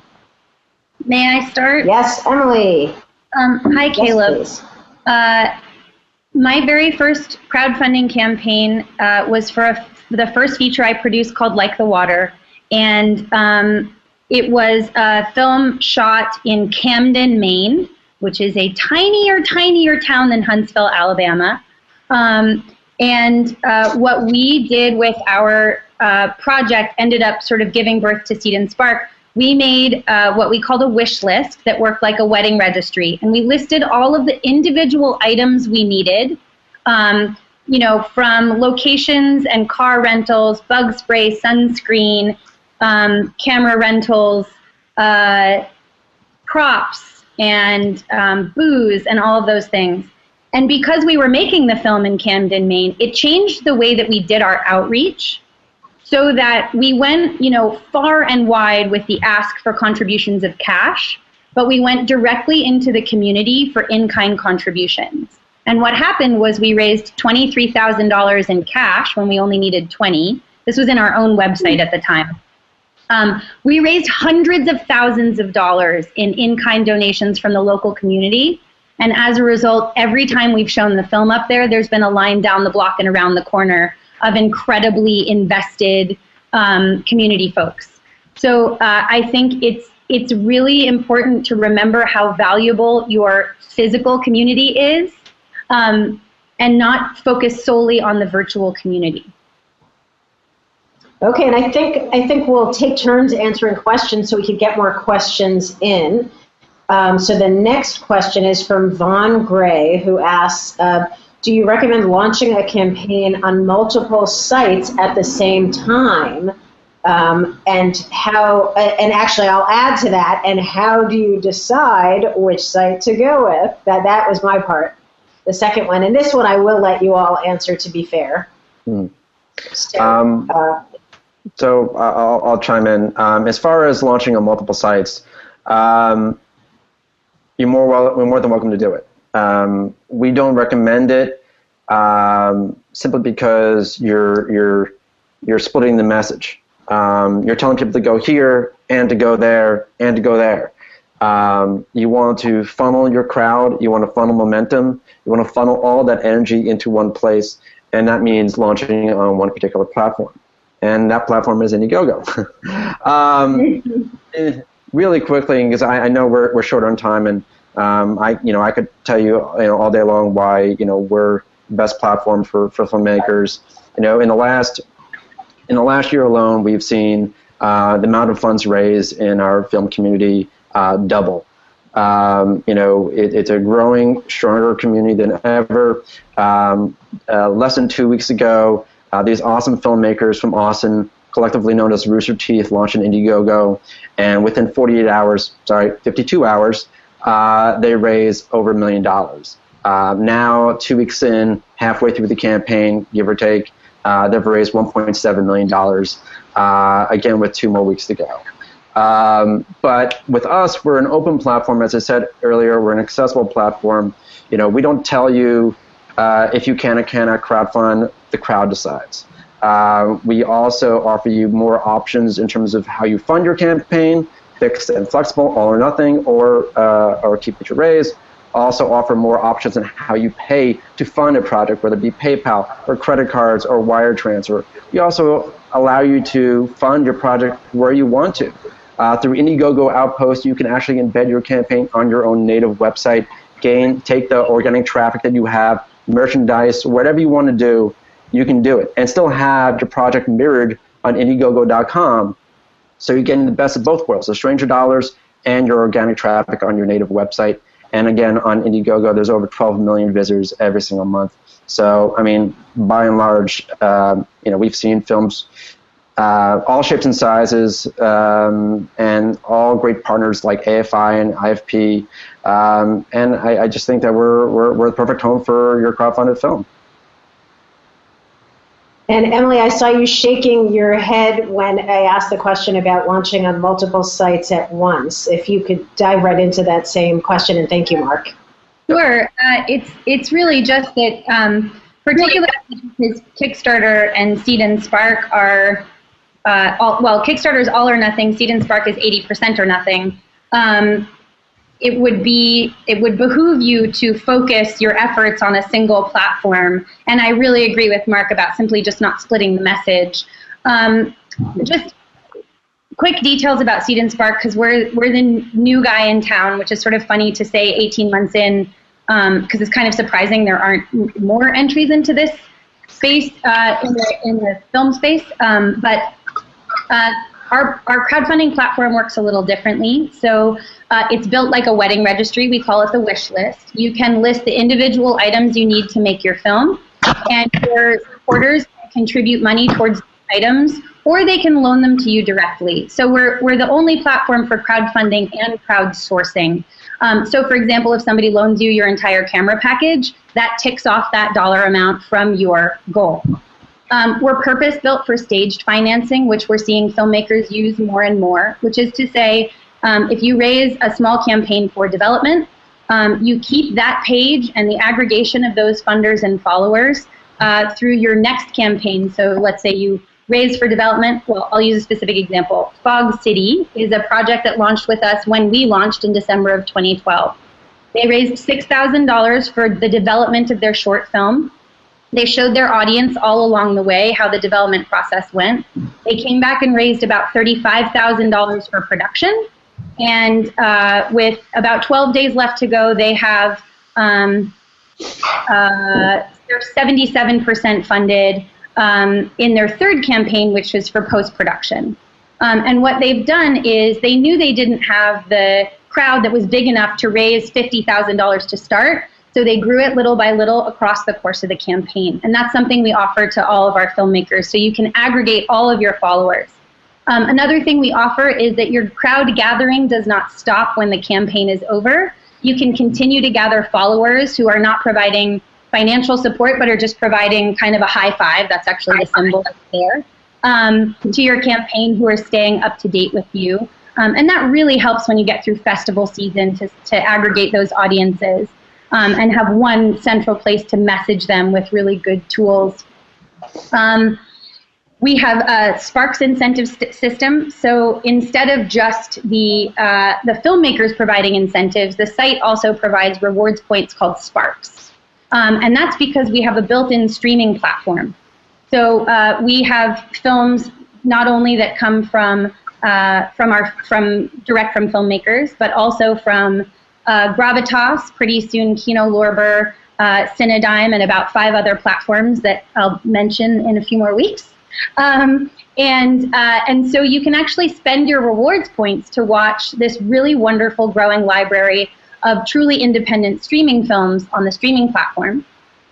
May I start? Yes, Emily. Um, hi, Caleb. Yes, uh, my very first crowdfunding campaign uh, was for a, the first feature I produced called Like the Water. And um, it was a film shot in Camden, Maine, which is a tinier, tinier town than Huntsville, Alabama. Um, and uh, what we did with our uh, project ended up sort of giving birth to Seed and Spark. We made uh, what we called a wish list that worked like a wedding registry, and we listed all of the individual items we needed. Um, you know, from locations and car rentals, bug spray, sunscreen, um, camera rentals, uh, props, and um, booze, and all of those things. And because we were making the film in Camden, Maine, it changed the way that we did our outreach so that we went, you know, far and wide with the ask for contributions of cash, but we went directly into the community for in-kind contributions. And what happened was we raised $23,000 in cash when we only needed 20. This was in our own website at the time. Um, we raised hundreds of thousands of dollars in in-kind donations from the local community and as a result, every time we've shown the film up there, there's been a line down the block and around the corner of incredibly invested um, community folks. So uh, I think it's it's really important to remember how valuable your physical community is, um, and not focus solely on the virtual community. Okay, and I think I think we'll take turns answering questions so we can get more questions in. Um, so the next question is from Vaughn Gray, who asks, uh, "Do you recommend launching a campaign on multiple sites at the same time?" Um, and how? Uh, and actually, I'll add to that. And how do you decide which site to go with? That that was my part. The second one, and this one, I will let you all answer. To be fair. Hmm. So, um, uh, so I'll, I'll, chime in. Um, as far as launching on multiple sites, um, you're more well, we're more than welcome to do it. Um, we don't recommend it um, simply because you're you're you're splitting the message. Um, you're telling people to go here and to go there and to go there. Um, you want to funnel your crowd. You want to funnel momentum. You want to funnel all that energy into one place, and that means launching on one particular platform. And that platform is Indiegogo. um, really quickly, because I, I, know we're, we're short on time, and um, I you know I could tell you you know all day long why you know we're the best platform for, for filmmakers. You know, in the last in the last year alone, we've seen uh, the amount of funds raised in our film community uh, double. Um, you know, it, it's a growing, stronger community than ever. Um, uh, less than two weeks ago, uh, these awesome filmmakers from Austin collectively known as Rooster Teeth, launched an Indiegogo, and within 48 hours, sorry, 52 hours, uh, they raised over a million dollars. Uh, now, two weeks in, halfway through the campaign, give or take, uh, they've raised 1.7 million dollars. Uh, again, with two more weeks to go. Um, but with us, we're an open platform. As I said earlier, we're an accessible platform. You know, we don't tell you uh, if you can or cannot crowdfund. The crowd decides. Uh, we also offer you more options in terms of how you fund your campaign, fixed and flexible, all or nothing, or uh, or keep what you raise. Also offer more options on how you pay to fund a project, whether it be PayPal or credit cards or wire transfer. We also allow you to fund your project where you want to. Uh, through Indiegogo Outpost, you can actually embed your campaign on your own native website, gain, take the organic traffic that you have, merchandise, whatever you want to do, you can do it and still have your project mirrored on Indiegogo.com. So you're getting the best of both worlds, the stranger dollars and your organic traffic on your native website. And again, on Indiegogo, there's over 12 million visitors every single month. So, I mean, by and large, um, you know, we've seen films uh, all shapes and sizes, um, and all great partners like AFI and IFP. Um, and I, I, just think that we're, we're, we're the perfect home for your crowdfunded film. And Emily, I saw you shaking your head when I asked the question about launching on multiple sites at once. If you could dive right into that same question, and thank you, Marc. Sure. Uh, it's it's really just that, um, particularly because Kickstarter and Seed and Spark are, uh, all, well, Kickstarter is all or nothing. Seed and Spark is eighty percent or nothing. Um, it would be it would behoove you to focus your efforts on a single platform. And I really agree with Marc about simply just not splitting the message. Um, just quick details about Seed and Spark because we're we're the new guy in town, which is sort of funny to say 18 months in because um, it's kind of surprising there aren't more entries into this space uh, in, the, in the film space. Um, but uh, our, our crowdfunding platform works a little differently. So uh, it's built like a wedding registry. We call it the wish list. You can list the individual items you need to make your film, and your supporters contribute money towards items, or they can loan them to you directly. So we're, we're the only platform for crowdfunding and crowdsourcing. Um, so, for example, if somebody loans you your entire camera package, that ticks off that dollar amount from your goal. Um, we're purpose built for staged financing, which we're seeing filmmakers use more and more, which is to say, um, if you raise a small campaign for development, um, you keep that page and the aggregation of those funders and followers uh, through your next campaign. So let's say you raise for development. Well, I'll use a specific example. Fog City is a project that launched with us when we launched in December of 2012. They raised $6,000 for the development of their short film. They showed their audience all along the way how the development process went. They came back and raised about $35,000 for production. And uh, with about 12 days left to go, they have um, uh, they're 77% funded um, in their third campaign, which was for post production. Um, and what they've done is they knew they didn't have the crowd that was big enough to raise $50,000 to start. So they grew it little by little across the course of the campaign. And that's something we offer to all of our filmmakers. So you can aggregate all of your followers. Um, another thing we offer is that your crowd gathering does not stop when the campaign is over. You can continue to gather followers who are not providing financial support but are just providing kind of a high five. That's actually the symbol that's there. Um, to your campaign who are staying up to date with you. Um, and that really helps when you get through festival season to, to aggregate those audiences um, and have one central place to message them with really good tools. Um, we have a Sparks incentive st- system. So instead of just the uh, the filmmakers providing incentives, the site also provides rewards points called Sparks, um, and that's because we have a built-in streaming platform. So uh, we have films not only that come from uh, from our from direct from filmmakers, but also from uh, Gravitas, pretty soon Kino Lorber, uh, and about five other platforms that I'll mention in a few more weeks. Um, and uh, and so you can actually spend your rewards points to watch this really wonderful growing library of truly independent streaming films on the streaming platform.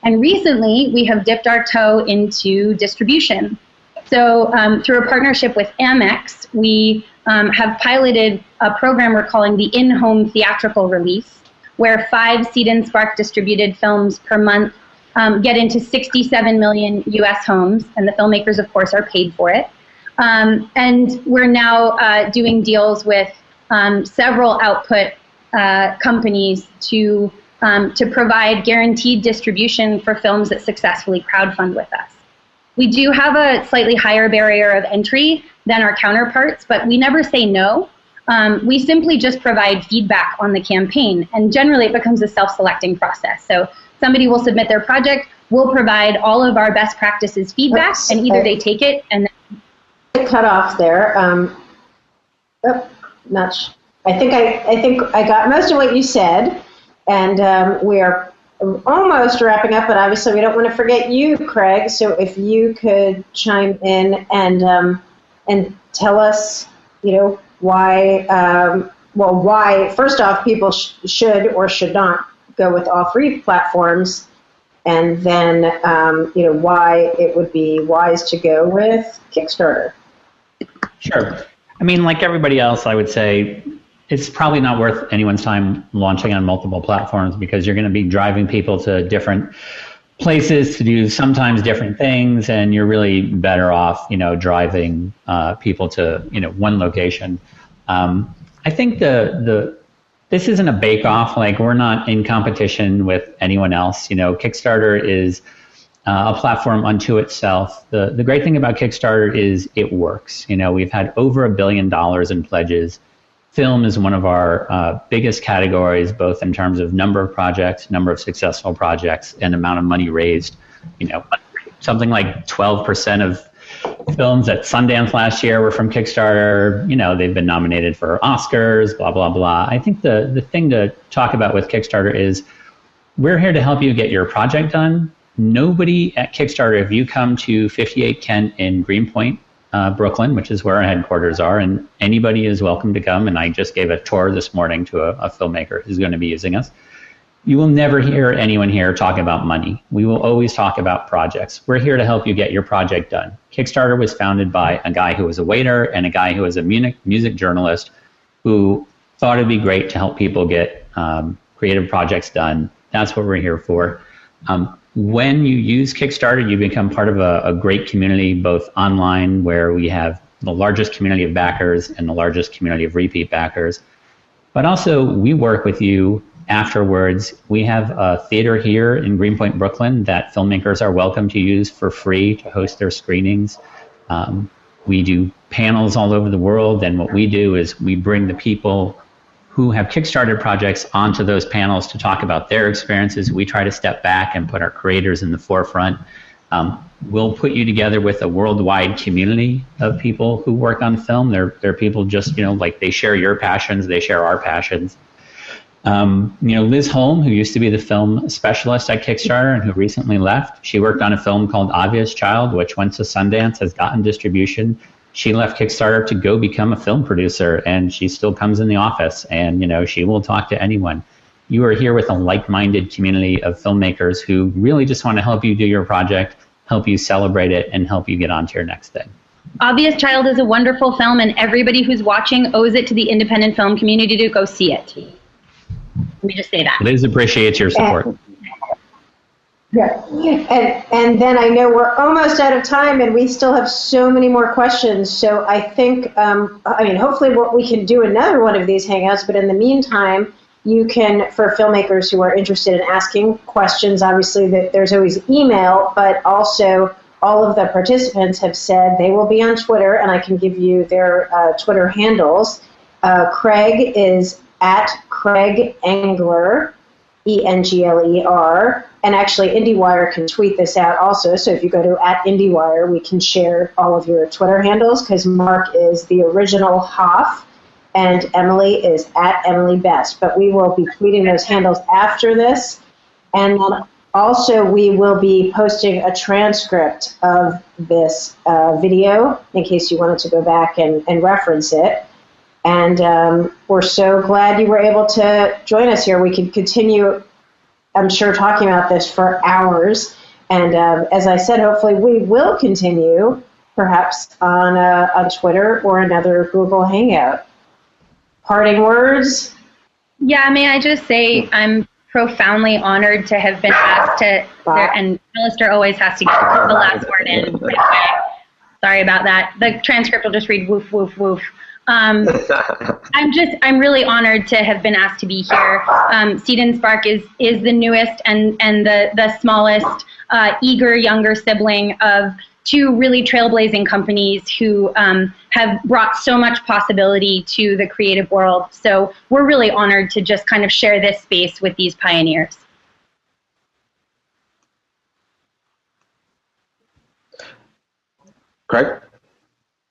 And recently, we have dipped our toe into distribution. So, um, through a partnership with Amex, we um, have piloted a program we're calling the in home theatrical release, where five Seed and Spark distributed films per month um, get into 67 million US homes, and the filmmakers, of course, are paid for it. Um, and we're now uh, doing deals with um, several output uh, companies to, um, to provide guaranteed distribution for films that successfully crowdfund with us. We do have a slightly higher barrier of entry than our counterparts, but we never say no. Um, we simply just provide feedback on the campaign, and generally it becomes a self selecting process. So somebody will submit their project, we'll provide all of our best practices feedback, Oops, and either I, they take it and then. Cut off there. Um, oh, not. Sh- I think I, I think I got most of what you said, and um, we are almost wrapping up, but obviously we don't want to forget you, Craig. So if you could chime in and um, and tell us, you know, why, um, well, why first off people sh- should or should not go with all three platforms, and then um, you know why it would be wise to go with Kickstarter. Sure. I mean, like everybody else, I would say it's probably not worth anyone's time launching on multiple platforms because you're going to be driving people to different places to do sometimes different things, and you're really better off, you know, driving uh, people to you know one location. Um, I think the the this isn't a bake off. Like we're not in competition with anyone else. You know, Kickstarter is uh, a platform unto itself. The the great thing about Kickstarter is it works. You know, we've had over a billion dollars in pledges. Film is one of our uh, biggest categories, both in terms of number of projects, number of successful projects, and amount of money raised. You know, something like 12% of films at Sundance last year were from Kickstarter. You know, they've been nominated for Oscars, blah, blah, blah. I think the, the thing to talk about with Kickstarter is we're here to help you get your project done. Nobody at Kickstarter, if you come to 58 Kent in Greenpoint, uh, Brooklyn, which is where our headquarters are, and anybody is welcome to come. And I just gave a tour this morning to a, a filmmaker who's going to be using us. You will never hear anyone here talk about money. We will always talk about projects. We're here to help you get your project done. Kickstarter was founded by a guy who was a waiter and a guy who was a music, music journalist who thought it'd be great to help people get um, creative projects done. That's what we're here for. Um, when you use Kickstarter, you become part of a, a, great community, both online, where we have the largest community of backers and the largest community of repeat backers. But also, we work with you afterwards. We have a theater here in Greenpoint, Brooklyn, that filmmakers are welcome to use for free to host their screenings. Um, we do panels all over the world, and what we do is we bring the people who have Kickstarter projects onto those panels to talk about their experiences. We try to step back and put our creators in the forefront. Um, we'll put you together with a worldwide community of people who work on film. They're, they're people just, you know, like they share your passions, they share our passions. Um, you know, Liz Holm, who used to be the film specialist at Kickstarter and who recently left, she worked on a film called Obvious Child, which went to Sundance, has gotten distribution she left Kickstarter to go become a film producer, and she still comes in the office, and you know she will talk to anyone. You are here with a like-minded community of filmmakers who really just want to help you do your project, help you celebrate it, and help you get on to your next thing. Obvious Child is a wonderful film, and everybody who's watching owes it to the independent film community to go see it. Let me just say that. Liz appreciates your support. Yeah. And, and then I know we're almost out of time and we still have so many more questions. So I think, um, I mean, hopefully what we can do another one of these hangouts, but in the meantime, you can, for filmmakers who are interested in asking questions, obviously that there's always email, but also all of the participants have said they will be on Twitter, and I can give you their uh, Twitter handles. Uh, Craig is at Craig Engler, E N G L E R. And actually, IndieWire can tweet this out also. So if you go to at IndieWire, we can share all of your Twitter handles because Marc is the original Hoff and Emily is at Emily Best. But we will be tweeting those handles after this. And also, we will be posting a transcript of this uh, video in case you wanted to go back and, and reference it. And um, we're so glad you were able to join us here. We can continue, I'm sure, talking about this for hours. And um, as I said, hopefully we will continue, perhaps on uh, on Twitter or another Google Hangout. Parting words. Yeah, may I just say I'm profoundly honored to have been asked to, there, and Alistair always has to get the last word in. Sorry about that. The transcript will just read woof, woof, woof. Um, I'm just, I'm really honored to have been asked to be here. Um, Seed and Spark is is the newest and and the the smallest, uh, eager younger sibling of two really trailblazing companies who um, have brought so much possibility to the creative world. So we're really honored to just kind of share this space with these pioneers. Craig?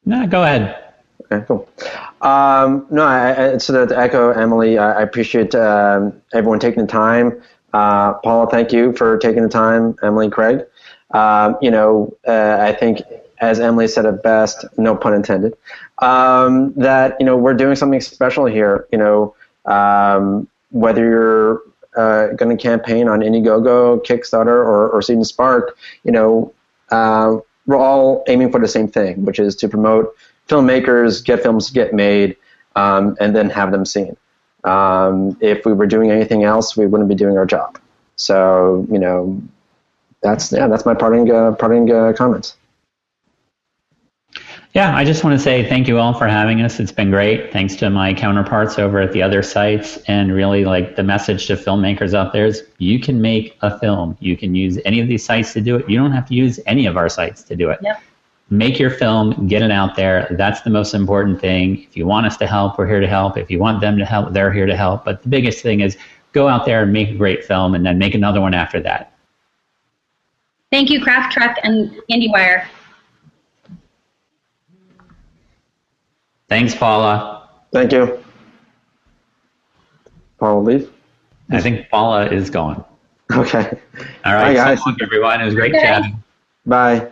No, go ahead. Okay, cool. Um, no, I, so to echo Emily, I, I appreciate um, everyone taking the time Uh, Paula, thank you for taking the time. Emily, Craig. Um, you know, uh, I think as Emily said it best, no pun intended, um, that you know we're doing something special here. You know, um, whether you're uh, going to campaign on Indiegogo, Kickstarter, or, or and Spark, you know, uh, we're all aiming for the same thing, which is to promote filmmakers, get films to get made, um, and then have them seen. Um, if we were doing anything else, we wouldn't be doing our job. So, you know, that's yeah, that's my parting uh, parting uh, comments. Yeah, I just want to say thank you all for having us. It's been great. Thanks to my counterparts over at the other sites. And really, like the message to filmmakers out there is you can make a film. You can use any of these sites to do it. You don't have to use any of our sites to do it. Yep. Make your film, get it out there. That's the most important thing. If you want us to help, we're here to help. If you want them to help, they're here to help. But the biggest thing is go out there and make a great film and then make another one after that. Thank you, Craft Truck and IndieWire. Thanks, Paula. Thank you. Paula, leave. I think Paula is gone. Okay. All right, Bye, guys. so long, everyone. It was great Okay. chatting. Bye.